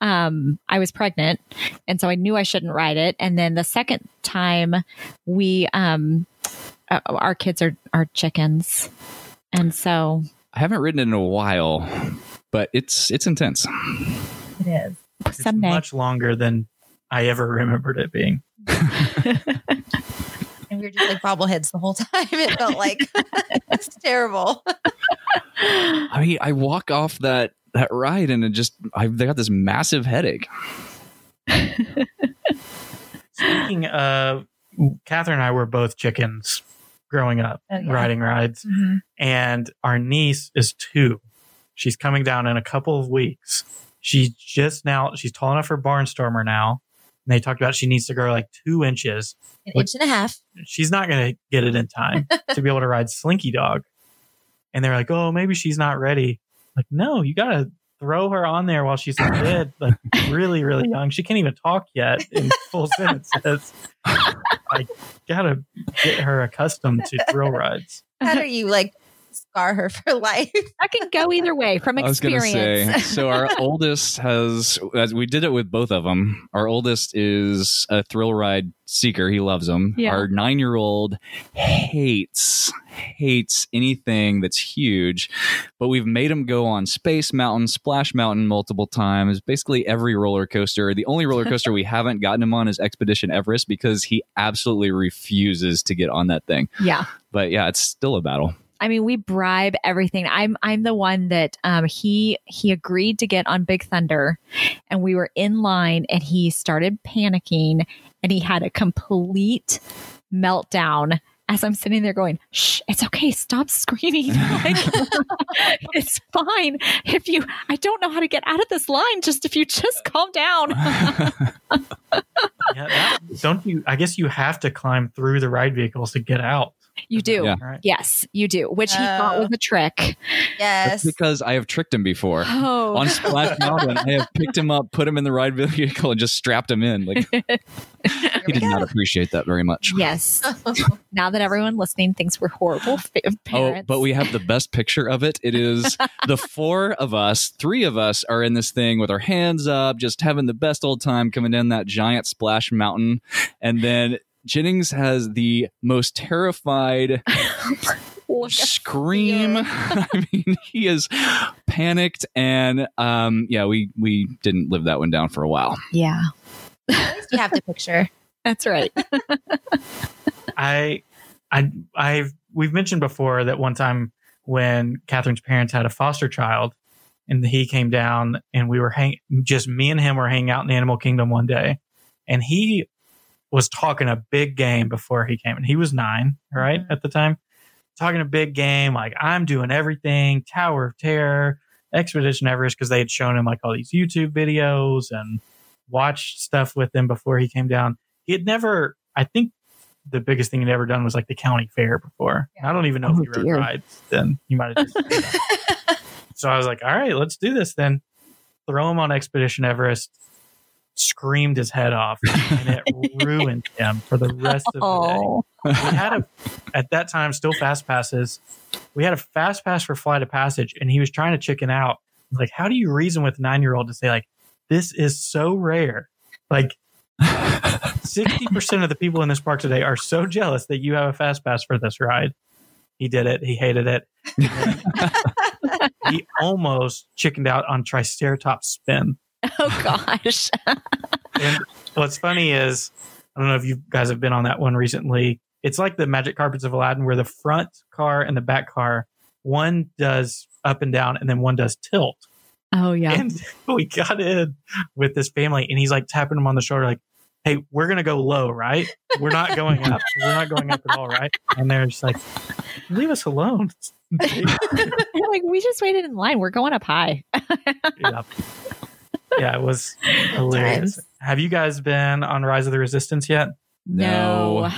um, I was pregnant, and so I knew I shouldn't ride it. And then the second time, we um, uh, our kids are are chickens, and so i haven't ridden it in a while but it's it's intense It is. It's much longer than I ever remembered it being. [laughs] And we were just like bobbleheads the whole time. It felt like [laughs] it's terrible. i mean i walk off that that ride and it just i they got this massive headache Speaking of, Catherine and I were both chickens growing up, Oh, yeah. riding rides, mm-hmm. and our niece is two. She's coming down in a couple of weeks. She's just now, she's tall enough for Barnstormer now. And they talked about she needs to grow like two inches. An inch and a half. She's not going to get it in time [laughs] to be able to ride Slinky Dog. And they're like, oh, maybe she's not ready. Like, no, you got to throw her on there while she's a kid, like really, really young. She can't even talk yet in full sentences. [laughs] I gotta get her accustomed to thrill rides. How do you like scar her [laughs] for life? I can go either way from I was going to experience. say, [laughs] so our oldest has, as we did it with both of them. Our oldest is a thrill ride seeker. He loves them. Yeah. Our nine year old hates, hates anything that's huge, but we've made him go on Space Mountain, Splash Mountain multiple times, basically every roller coaster. The only roller coaster we haven't gotten him on is Expedition Everest because he absolutely refuses to get on that thing. yeah. But yeah, it's still a battle. I mean, we bribe everything. I'm I'm the one that um, he he agreed to get on Big Thunder, and we were in line, and he started panicking, and he had a complete meltdown. As I'm sitting there going, shh, it's okay. Stop screaming. [laughs] Like, [laughs] it's fine. If you, I don't know how to get out of this line. Just if you just calm down. [laughs] Yeah, that, don't you? I guess you have to climb through the ride vehicles to get out. You do. Yeah. Right? Yes, you do. Which he thought Oh. was a trick. Yes. That's because I have tricked him before. Oh. on Splash [laughs] Mountain, I have picked him up, put him in the ride vehicle, and just strapped him in. Like he did not appreciate that very much. Yes. [laughs] now that everyone listening thinks we're horrible fa- Oh, but we have the best picture of it. It is the [laughs] four of us, three of us are in this thing with our hands up, just having the best old time coming down that giant splash mountain. And then Jennings has the most terrified [laughs] scream. [laughs] I mean, he is panicked and um yeah, we we didn't live that one down for a while. Yeah, you have the picture. [laughs] that's right. I, I, I've we've mentioned before that one time when Catherine's parents had a foster child, and he came down, and we were hang just me and him were hanging out in the animal kingdom one day, and he was talking a big game before he came, and he was nine, right Mhm. at the time, talking a big game like I'm doing everything, Tower of Terror, Expedition Everest, because they had shown him like all these YouTube videos and watched stuff with him before he came down. He had never, I think the biggest thing he'd ever done was like the county fair before. I don't even know if Oh, he rode rides then. He might have just. [laughs] so I was like, all right, let's do this then. Throw him on Expedition Everest. Screamed his head off, and it [laughs] ruined him for the rest of the day Oh, we had a at that time still fast passes. We had a fast pass for flight of passage, and he was trying to chicken out. Like, how do you reason with a nine year old to say like this is so rare? Like sixty percent of the people in this park today are so jealous that you have a fast pass for this ride. He did it. He hated it. [laughs] he almost chickened out on Triceratops spin. [laughs] oh gosh. And what's funny is, I don't know if you guys have been on that one recently. It's like the Magic Carpets of Aladdin, where the front car and the back car, one does up and down, and then one does tilt. Oh yeah. And [laughs] we got in with this family, and he's like tapping them on the shoulder, like, "Hey, we're gonna go low, right? We're not going up. [laughs] We're not going up at all, right?" And they're just like, "Leave us alone." Like we just waited in line. We're going up high. yeah. Yeah, it was [laughs] hilarious. Times. Have you guys been on Rise of the Resistance yet? No.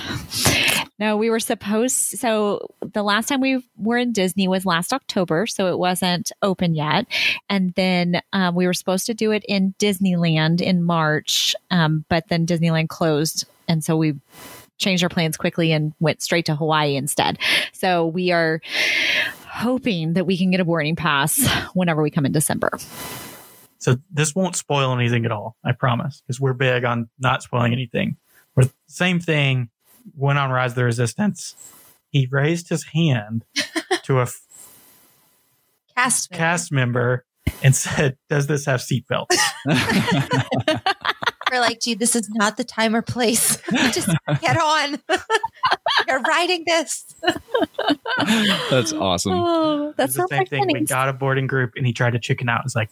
No, we were supposed so the last time we were in Disney was last October, so it wasn't open yet. And then um, we were supposed to do it in Disneyland in March, um, but then Disneyland closed, and so we changed our plans quickly and went straight to Hawaii instead. So we are hoping that we can get a boarding pass whenever we come in December. So this won't spoil anything at all, I promise, because we're big on not spoiling anything. But same thing went on Rise of the Resistance. He raised his hand [laughs] to a f- Cast. member. cast member and said, "Does this have seatbelts?" [laughs] We're like, gee, this is not the time or place. [laughs] Just get on. You're writing this. That's awesome. Oh, It that was the same like thing. We got a boarding group, and he tried to chicken out. It's like,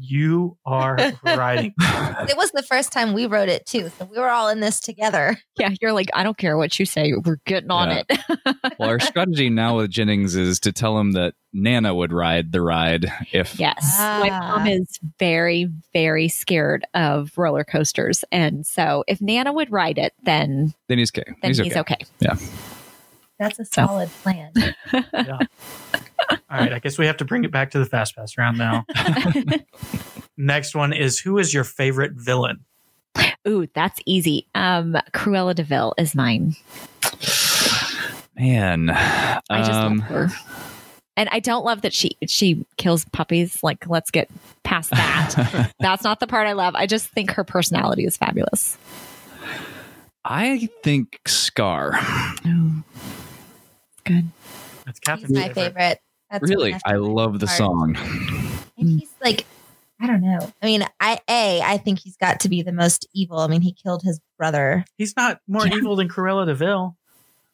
"You are riding." [laughs] It was the first time we wrote it too. So we were all in this together. Yeah, you're like, I don't care what you say. We're getting on Yeah. it. [laughs] Well, our strategy now with Jennings is to tell him that Nana would ride the ride if Yes. My Ah. mom is very, very scared of roller coasters. And so if Nana would ride it, then then he's okay. then he's he's, okay. okay. Yeah. That's a So. solid plan. [laughs] Yeah. All right. I guess we have to bring it back to the fast pass round now. [laughs] Next one is who is your favorite villain? Ooh, that's easy. Um, Cruella de Vil is mine. Man, I just um, love her. And I don't love that she she kills puppies. Like, let's get past that. [laughs] That's not the part I love. I just think her personality is fabulous. I think Scar. Good. That's He's my favorite. That's Really, I love the parts. song. And he's like, I don't know. I mean, I a I think he's got to be the most evil. I mean, he killed his brother. He's not more Yeah. evil than Cruella de Vil.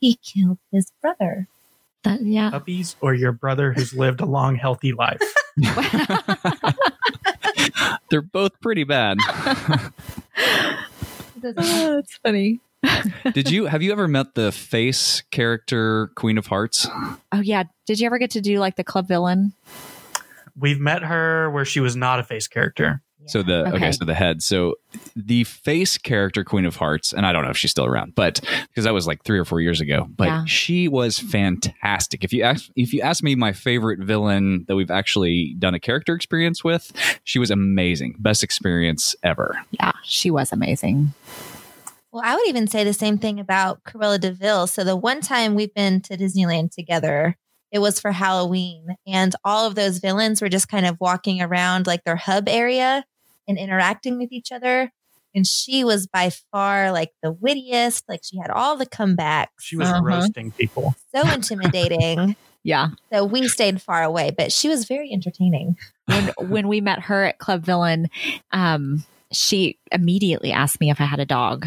He killed his brother. That, yeah. Puppies or your brother who's lived a long, healthy life. [laughs] [laughs] They're both pretty bad. [laughs] oh, that's funny. [laughs] Did you have you ever met the face character Queen of Hearts? Oh yeah. Did you ever get to do like the club villain? We've met her where she was not a face character. So the okay. Okay. so the head. So the face character Queen of Hearts, and I don't know if she's still around, but because that was like three or four years ago. But Yeah. she was fantastic. If you ask if you ask me my favorite villain that we've actually done a character experience with, she was amazing. Best experience ever. Yeah, she was amazing. Well, I would even say the same thing about Cruella de Vil. So the one time we've been to Disneyland together, it was for Halloween, and all of those villains were just kind of walking around like their hub area and interacting with each other. And she was by far like the wittiest. Like she had all the comebacks. She was Uh-huh. roasting people. so intimidating. [laughs] Yeah. so we stayed far away, but she was very entertaining. When when we met her at Club Villain, um, she immediately asked me if I had a dog,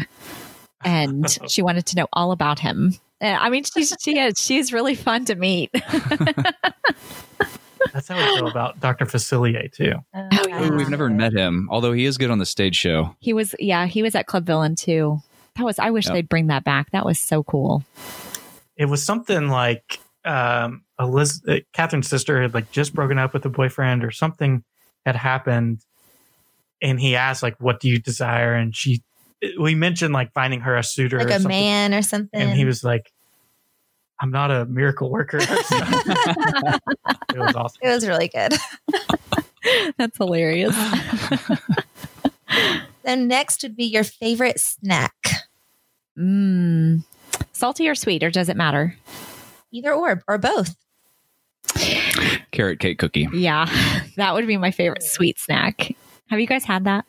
and [laughs] she wanted to know all about him. And, I mean, she's she is she's really fun to meet. [laughs] That's how we feel about Dr. Facilier, too. Oh, yeah. Ooh, we've never met him, although he is good on the stage show. he was yeah he was at Club Villain too. That was I wish Yep. they'd bring that back. That was so cool. It was something like um, Eliz- uh, Catherine's sister had like just broken up with a boyfriend or something had happened. And he asked, like, what do you desire? And she, we mentioned like finding her a suitor like or a something. man or something. And he was like, I'm not a miracle worker. [laughs] or it was awesome. it was really good. [laughs] That's hilarious. [laughs] Then next would be your favorite snack. mm. Salty or sweet, or does it matter? Either or, or both. Carrot cake cookie. Yeah, that would be my favorite sweet snack. Have you guys had that?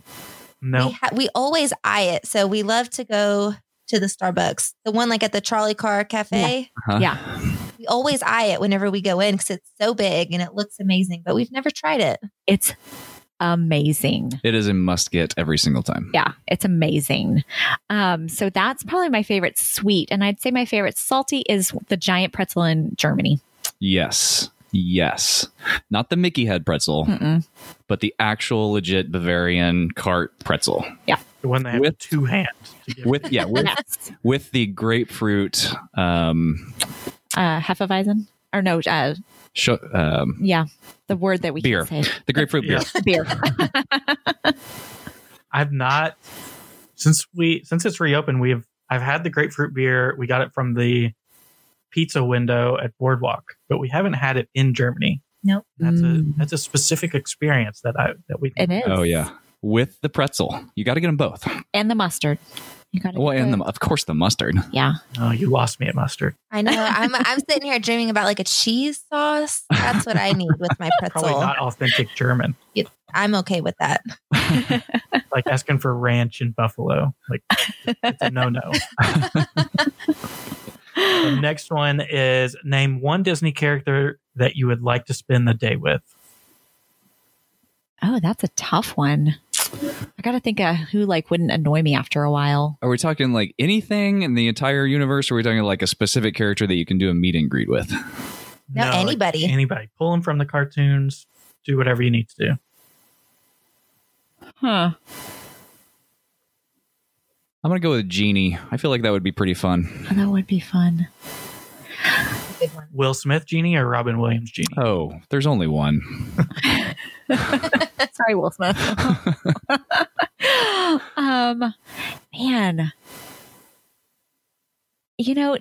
No, We, ha- we always eye it. So we love to go to the Starbucks, the one like at the Trolley Car Cafe. Huh? Yeah. We always eye it whenever we go in because it's so big and it looks amazing, but we've never tried it. It's amazing. It is a must get every single time. Yeah, it's amazing. Um, so that's probably my favorite sweet. And I'd say my favorite salty is the giant pretzel in Germany. Yes. Yes. Not the Mickey head pretzel, Mm-mm. but the actual legit Bavarian cart pretzel. Yeah. The one that had With- two hands. With yeah, with [laughs] Yes. with the grapefruit um Uh, Hefeweizen. Or no, uh, sh- um yeah, the word that we Beer. can say. the grapefruit beer. Yeah. Beer. [laughs] I've not since we since it's reopened. We've I've had the grapefruit beer. We got it from the pizza window at Boardwalk, but we haven't had it in Germany. Nope. That's Mm. a that's a specific experience that I that we. It is. Oh yeah. With the pretzel. You got to get them both. And the mustard. You got to. Well, and the, of course the mustard. Yeah. Oh, you lost me at mustard. I know. I'm I'm sitting here dreaming about like a cheese sauce. That's what I [laughs] need with my pretzel. Probably pretzel. not authentic German. I'm okay with that. [laughs] Like asking for ranch in Buffalo. Like it's a no no. [laughs] the next one is name one Disney character that you would like to spend the day with. Oh, that's a tough one. I got to think of who like wouldn't annoy me after a while. Are we talking like anything in the entire universe or are we talking like a specific character that you can do a meet and greet with? No, like, anybody. anybody. Pull them from the cartoons. Do whatever you need to do. Huh. I'm going to go with Genie. I feel like that would be pretty fun. Oh, that would be fun. Will Smith genie or Robin Williams genie? Oh, there's only one. [laughs] Sorry, Will Smith. [laughs] um, man, you know,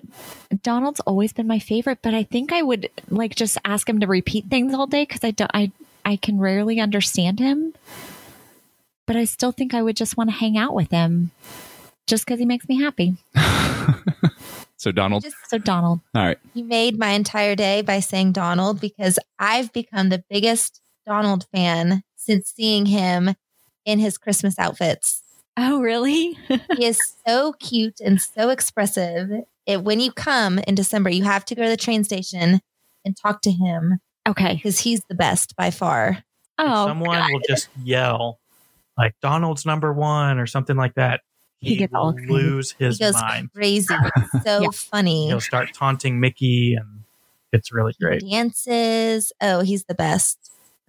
Donald's always been my favorite, but I think I would like just ask him to repeat things all day because I don't, I, I can rarely understand him. But I still think I would just want to hang out with him just because he makes me happy. [laughs] So Donald. Just So, Donald. All right. you made my entire day by saying Donald because I've become the biggest Donald fan since seeing him in his Christmas outfits. Oh, really? [laughs] He is so cute and so expressive. It, when you come in December, you have to go to the train station and talk to him okay. because he's the best by far. Oh, Someone God. will just yell like Donald's number one or something like that. He gets all will excited. lose his he goes mind. crazy. It's [laughs] so Yeah. funny. He'll start taunting Mickey, and it's really great. Dances. Oh, he's the best.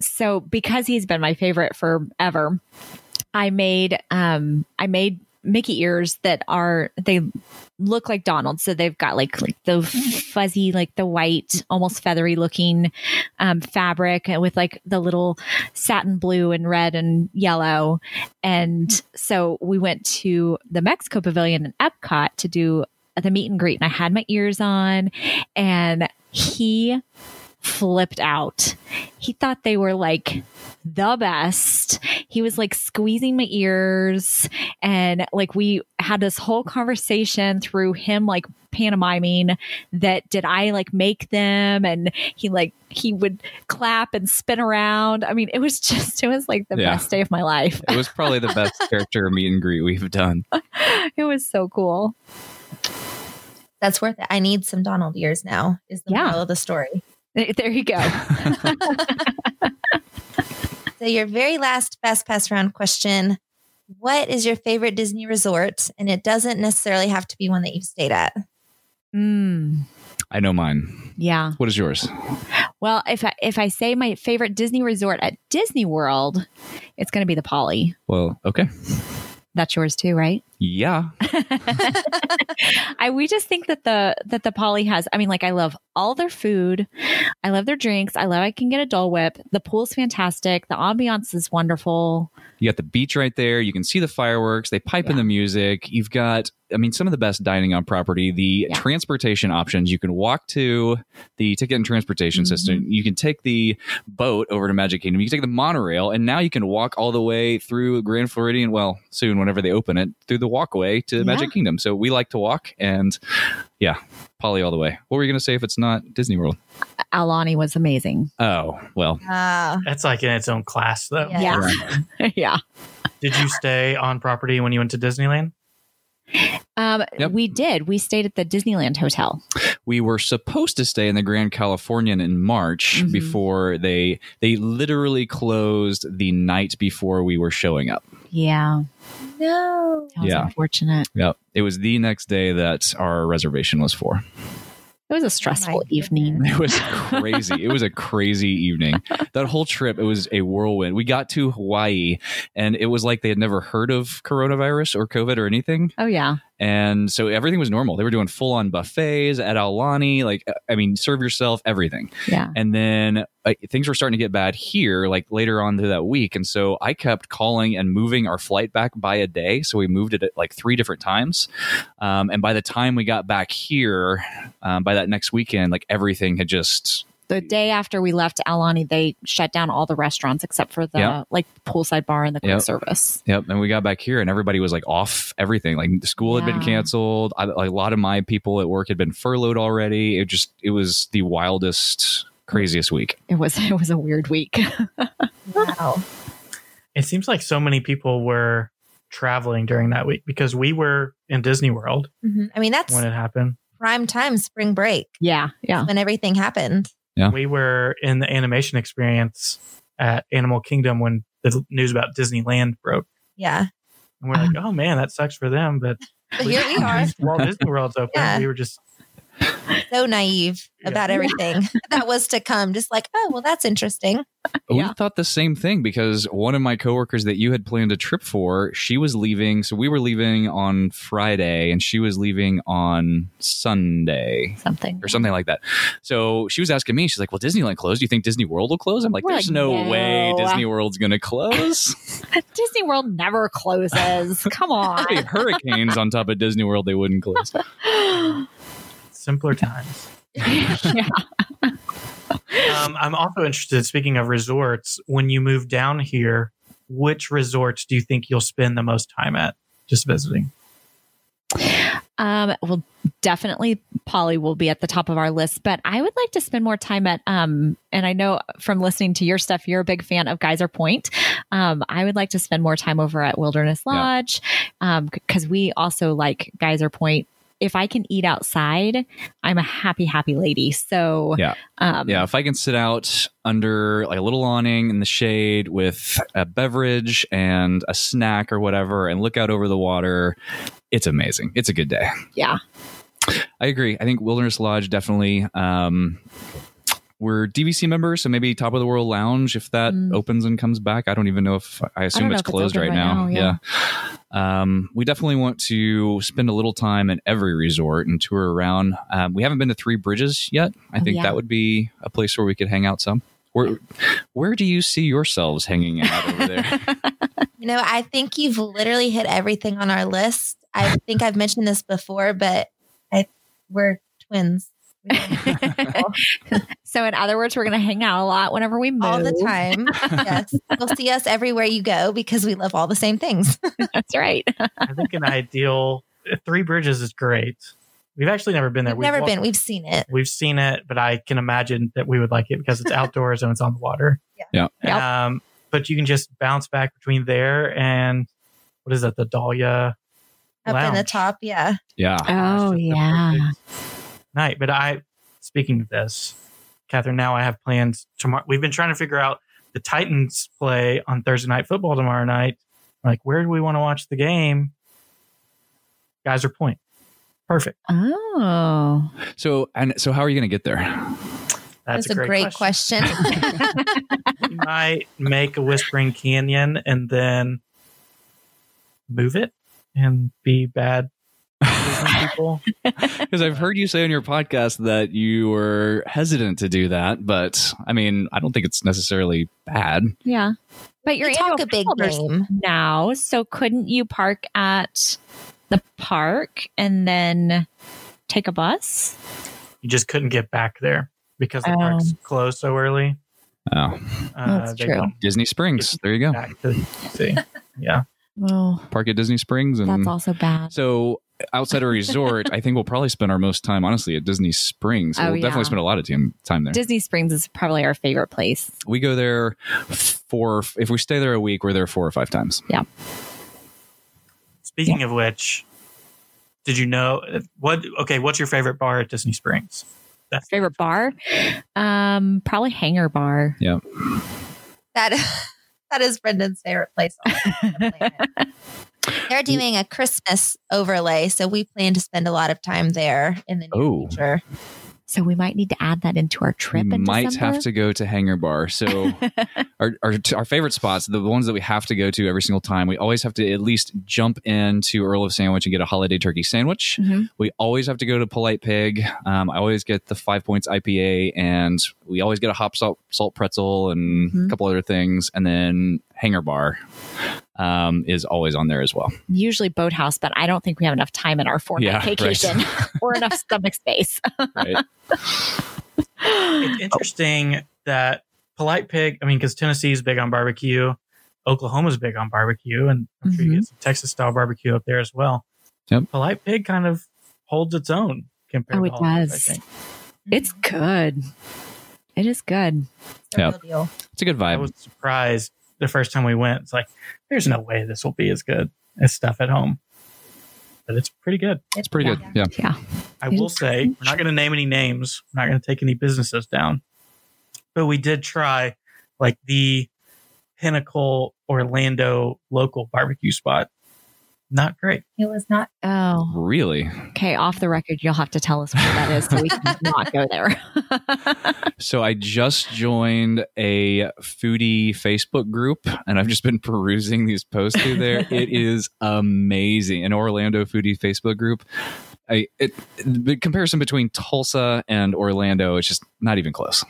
so because he's been my favorite forever, I made um I made Mickey ears that are they look like Donald. So they've got like like the fuzzy, like the white, almost feathery looking um, fabric with like the little satin blue and red and yellow. And so we went to the Mexico Pavilion in Epcot to do the meet and greet, and I had my ears on, and he flipped out. He thought they were like the best. He was like squeezing my ears and like we had this whole conversation through him like pantomiming that did I like make them and he like he would clap and spin around. I mean, it was [laughs] just it was like the Yeah. best day of my life. It was probably the best [laughs] character meet and greet we've done. it was so cool. That's worth it. I need some Donald ears now. Is the Yeah. moral of the story. [laughs] There you go. [laughs] So your very last fast pass round question: What is your favorite Disney resort? And it doesn't necessarily have to be one that you've stayed at. mm, I know mine. yeah. What is yours? Well, if I if I say my favorite Disney resort at Disney World, it's going to be the Poly. Well, okay. That's yours too, right? Yeah. [laughs] I we just think that the that the Poly has. I mean, like I love all their food, I love their drinks, I love I can get a Dole Whip. The pool's fantastic. The ambiance is wonderful. You got the beach right there. You can see the fireworks. They pipe in the music. You've got, I mean, some of the best dining on property. The Yeah. transportation options. You can walk to the ticket and transportation Mhm. system. You can take the boat over to Magic Kingdom. You can take the monorail, and now you can walk all the way through Grand Floridian. Well, soon, whenever they open it, through the walkway to Yeah. Magic Kingdom. So we like to walk, and yeah, Poly all the way. What were you going to say if it's not Disney World? Aulani was amazing. Oh, well, Ah, That's like in its own class, though. Yeah. Yeah, [laughs] yeah. Did you stay on property when you went to Disneyland? Um, Yep. we did. We stayed at the Disneyland Hotel. we were supposed to stay in the Grand Californian in March Mhm. before they they literally closed the night before we were showing up. Yeah, no. that was Yeah. unfortunate. Yep. It was the next day that our reservation was for. It was a oh stressful goodness. evening. It was crazy. it was a crazy evening. [laughs] That whole trip, it was a whirlwind. We got to Hawaii and it was like they had never heard of coronavirus or COVID or anything. Oh yeah, And so everything was normal. They were doing full on buffets at Aulani. Like, I mean, serve yourself, everything. yeah. And then uh, things were starting to get bad here, like later on through that week. And so I kept calling and moving our flight back by a day. So we moved it at like three different times. Um, and by the time we got back here, um, by that next weekend, like everything had just the day after we left Aulani, they shut down all the restaurants except for the Yep. like poolside bar and the quick Yep. service. Yep, and we got back here, and everybody was like off everything. Like the school had been canceled. I, like, a lot of my people at work had been furloughed already. It just it was the wildest, craziest week. It was [laughs] it was a weird week. [laughs] Wow. It seems like so many people were traveling during that week because we were in Disney World Mhm. I mean, that's when it happened. prime time spring break yeah, yeah. when everything happened. Yeah. We were in the animation experience at Animal Kingdom when the news about Disneyland broke. Yeah. And we're like, uh-huh. oh man, that sucks for them. But But here we [laughs] are, Walt Disney World's open. Yeah. We were just so naive Yeah. about everything [laughs] [laughs] that was to come. Just like, oh, well, that's interesting. We Yeah. thought the same thing because one of my coworkers that you had planned a trip for, she was leaving. So we were leaving on Friday, and she was leaving on Sunday. Something. Or something like that. So she was asking me, she's like, Well, Disneyland closed. Do you think Disney World will close? I'm like, We're There's like, no, "No." way Disney World's going to close. [laughs] Disney World never closes. Come on. Hey, hurricanes on top of Disney World, they wouldn't close. Simpler times. [laughs] yeah. Um, I'm also interested. Speaking of resorts, when you move down here, which resorts do you think you'll spend the most time at just visiting? Um, well, definitely Poly will be at the top of our list, but I would like to spend more time at, um, and I know from listening to your stuff, you're a big fan of Geyser Point. Um, I would like to spend more time over at Wilderness Yeah. Lodge, um, because we also like Geyser Point. If I can eat outside, I'm a happy, happy lady. So, Yeah. um, Yeah, if I can sit out under like a little awning in the shade with a beverage and a snack or whatever and look out over the water, it's amazing. It's a good day. yeah. I agree. I think Wilderness Lodge definitely. Um, we're DVC members, so maybe Top of the World Lounge if that Mm. opens and comes back. I don't even know if I assume know it's if it's closed open right, right now. now, yeah. Yeah. Um, we definitely want to spend a little time in every resort and tour around. Um, we haven't been to Three Bridges yet. I Oh, think yeah. that would be a place where we could hang out some. Where, where do you see yourselves hanging out over there? [laughs] You know, I think you've literally hit everything on our list. I think I've mentioned this before, but I we're twins. We [laughs] don't- So, in other words, we're going to hang out a lot whenever we move. all the time. yes. You'll see us everywhere you go because we love all the same things. [laughs] That's right. I think an ideal Three Bridges is great. We've actually never been there. We've never walked- been. We've seen it. We've seen it, but I can imagine that we would like it because it's [laughs] outdoors and it's on the water. Yeah. Yep. Um, but you can just bounce back between there and what is that? the Dahlia Up in the top, yeah. Yeah. Oh, It's just the yeah. perfect Night. But I, speaking of this, Catherine, now I have plans tomorrow. We've been trying to figure out the Titans play on Thursday night football tomorrow night. Like, where do we want to watch the game? Geyser Point. Perfect. Oh. So and so, how are you going to get there? That's, That's, a great, question. we [laughs] might make a Whispering Canyon and then move it and be bad Disney people. [laughs] Because I've heard you say on your podcast that you were hesitant to do that, but I mean, I don't think it's necessarily bad. Yeah. But you're we talk a big holders game. now, so couldn't you park at the park and then take a bus? You just couldn't get back there because the Oh. park's closed so early. Oh, Uh, That's they true. don't Disney Springs. There you go. back to see. Yeah. Well, [laughs] Park at Disney Springs, and that's also bad. so outside a resort, I think we'll probably spend our most time, honestly, at Disney Springs. Oh, we'll definitely yeah. spend a lot of time time there. Disney Springs is probably our favorite place. we go there four. If we stay there a week, we're there four or five times. Yeah. Speaking of which, did you know what? Okay, what's your favorite bar at Disney Springs? That's Favorite bar? Um, probably Hangar Bar. Yeah. That [laughs] that is Brendan's favorite place on the planet. [laughs] They're doing a Christmas overlay, so we plan to spend a lot of time there in the near Oh. future. So we might need to add that into our trip. we in might December. have to go to Hangar Bar. So [laughs] our, our our favorite spots, the ones that we have to go to every single time, we always have to at least jump into Earl of Sandwich and get a holiday turkey sandwich. Mhm. We always have to go to Polite Pig. Um, I always get the Five Points IPA, and we always get a hop salt salt pretzel and Mhm. a couple other things, and then Hangar Bar um, is always on there as well. Usually Boathouse, but I don't think we have enough time in our four night Yeah, right. vacation [laughs] or enough stomach space. Right? it's interesting that Polite Pig. I mean, because Tennessee's big on barbecue, Oklahoma's big on barbecue, and I'm sure you get some Texas style barbecue up there as well. Yep. Polite Pig kind of holds its own compared Oh, to it all others, does. I think. it's good. It is good. It's a Yeah. real deal. it's a good vibe. I was surprised the first time we went. It's like, there's no way this will be as good as stuff at home, but it's pretty good. It's pretty Yeah. good. Yeah. Yeah. I will say, we're not going to name any names. We're not going to take any businesses down. But we did try like the pinnacle Orlando local barbecue spot. Not great. It was not. Oh, Really? okay. Off the record, you'll have to tell us where that is so we can [laughs] not go there. [laughs] So I just joined a foodie Facebook group and I've just been perusing these posts through there. [laughs] it is amazing. An Orlando foodie Facebook group. I it the comparison between Tulsa and Orlando is just not even close.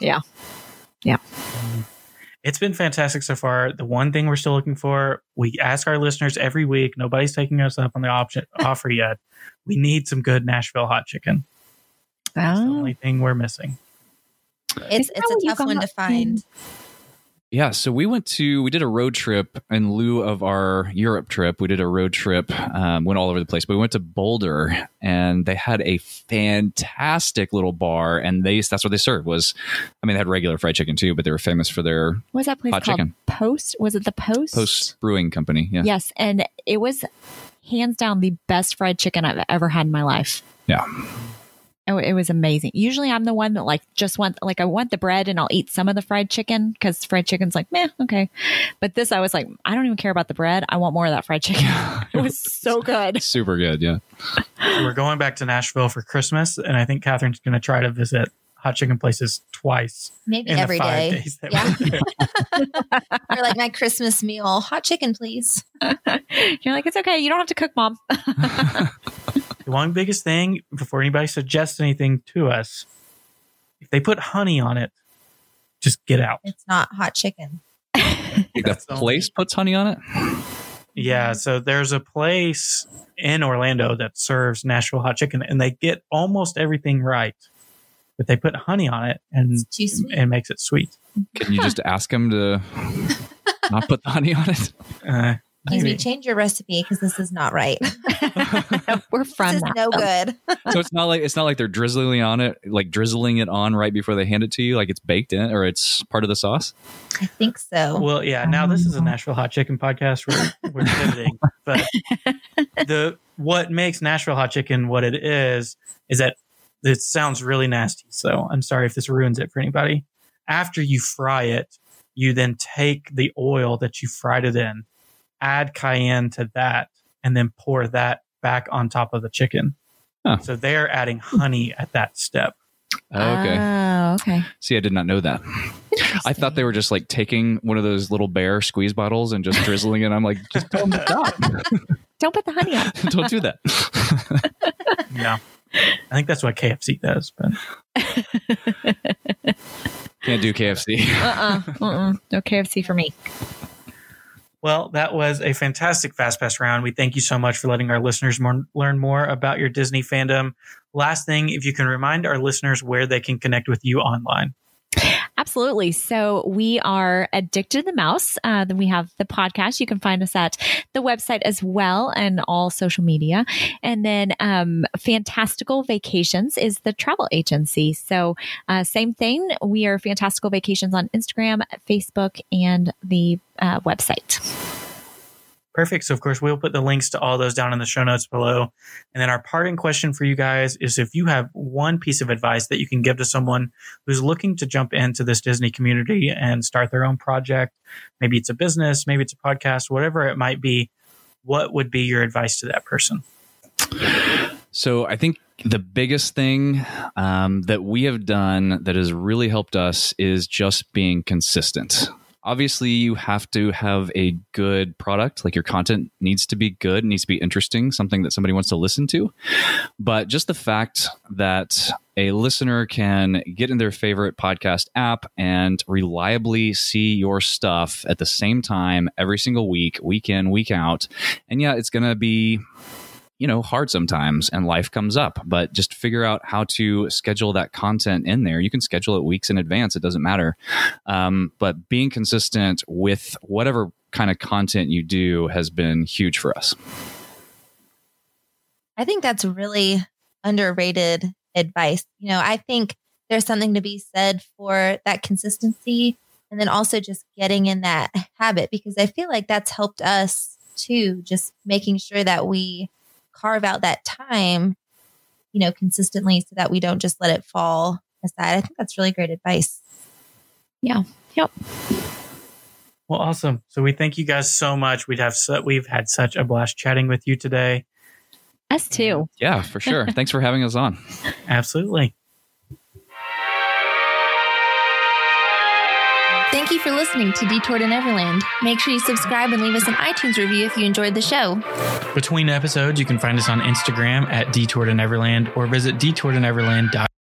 It's been fantastic so far. The one thing we're still looking for, we ask our listeners every week. Nobody's taking us up on the option [laughs] offer yet. We need some good Nashville hot chicken. That's the Oh. only thing we're missing. It's it's a tough one to find. Yeah, so we went to we did a road trip in lieu of our Europe trip. We did a road trip, um, went all over the place. But we went to Boulder, and they had a fantastic little bar, and they that's what they served was, I mean, they had regular fried chicken too, but they were famous for their What was that place Hot called? chicken. Post? Was it the Post? Post Brewing Company. Yeah, Yes, and it was hands down the best fried chicken I've ever had in my life. yeah. Oh, it was amazing. Usually, I'm the one that like just want like I want the bread and I'll eat some of the fried chicken because fried chicken's like meh, okay. But this, I was like, I don't even care about the bread. I want more of that fried chicken. [laughs] it was so good. [laughs] Super good. Yeah. We're going back to Nashville for Christmas, and I think Catherine's going to try to visit hot chicken places twice Maybe in every the five day. days that Yeah. we're there. [laughs] or like my Christmas meal, hot chicken, please. You're like, it's okay. You don't have to cook, mom. The one biggest thing before anybody suggests anything to us, if they put honey on it, just get out. It's not hot chicken. [laughs] The That's the only- place puts honey on it. Yeah, so there's a place in Orlando that serves Nashville hot chicken, and they get almost everything right, but they put honey on it, and It's too sweet. it makes it sweet. Can you just [laughs] ask them to not put the honey on it? Uh, Excuse me, change your recipe because this is not right. [laughs] [laughs] We're from this is no good. so it's not like it's not like they're drizzling on it, like drizzling it on right before they hand it to you, like it's baked in or it's part of the sauce. I think so. Well, yeah. Now this is a um, Nashville hot chicken podcast. We're we're [laughs] pivoting, but the what makes Nashville hot chicken what it is is that it sounds really nasty. So I'm sorry if this ruins it for anybody. After you fry it, you then take the oil that you fried it in, add cayenne to that, and then pour that back on top of the chicken. Huh. So they're adding honey at that step. Oh, okay. Oh, okay. See, I did not know that. I thought they were just like taking one of those little bear squeeze bottles and just drizzling it. I'm like, just tell them stop. Don't put the honey on. [laughs] Don't do that. [laughs] Yeah. I think that's what KFC does, but [laughs] Can't do KFC. Uh uh-uh. uh. No KFC for me. Well, that was a fantastic Fast Pass round. We thank you so much for letting our listeners more, learn more about your Disney fandom. Last thing, if you can remind our listeners where they can connect with you online. Absolutely. So we are addicted to the mouse. Uh, then we have the podcast. You can find us at the website as well and all social media. And then um, Fantastical Vacations is the travel agency. So uh, same thing. We are Fantastical Vacations on Instagram, Facebook, and the uh, website. Perfect. So, of course, we'll put the links to all those down in the show notes below. And then our parting question for you guys is if you have one piece of advice that you can give to someone who's looking to jump into this Disney community and start their own project, maybe it's a business, maybe it's a podcast, whatever it might be, what would be your advice to that person? So I think the biggest thing um, that we have done that has really helped us is just being consistent. Obviously, you have to have a good product. Like your content needs to be good, needs to be interesting, something that somebody wants to listen to. But just the fact that a listener can get in their favorite podcast app and reliably see your stuff at the same time every single week, week in, week out. And yeah, it's going to be you know hard sometimes and life comes up but just figure out how to schedule that content in there. You can schedule it weeks in advance it doesn't matter. Um, but being consistent with whatever kind of content you do has been huge for us. I think that's really underrated advice. You know, I think there's something to be said for that consistency and then also just getting in that habit because I feel like that's helped us too, just making sure that we carve out that time, you know, consistently so that we don't just let it fall aside. I think that's really great advice. Yeah. Yep. Well, awesome. So we thank you guys so much. We'd have su- we've had such a blast chatting with you today. Us too. yeah for sure [laughs] thanks for having us on Absolutely. You for listening to Detour to Neverland. Make sure you subscribe and leave us an iTunes review if you enjoyed the show. Between episodes, you can find us on Instagram at Detour to Neverland or visit detourtoneverland.com.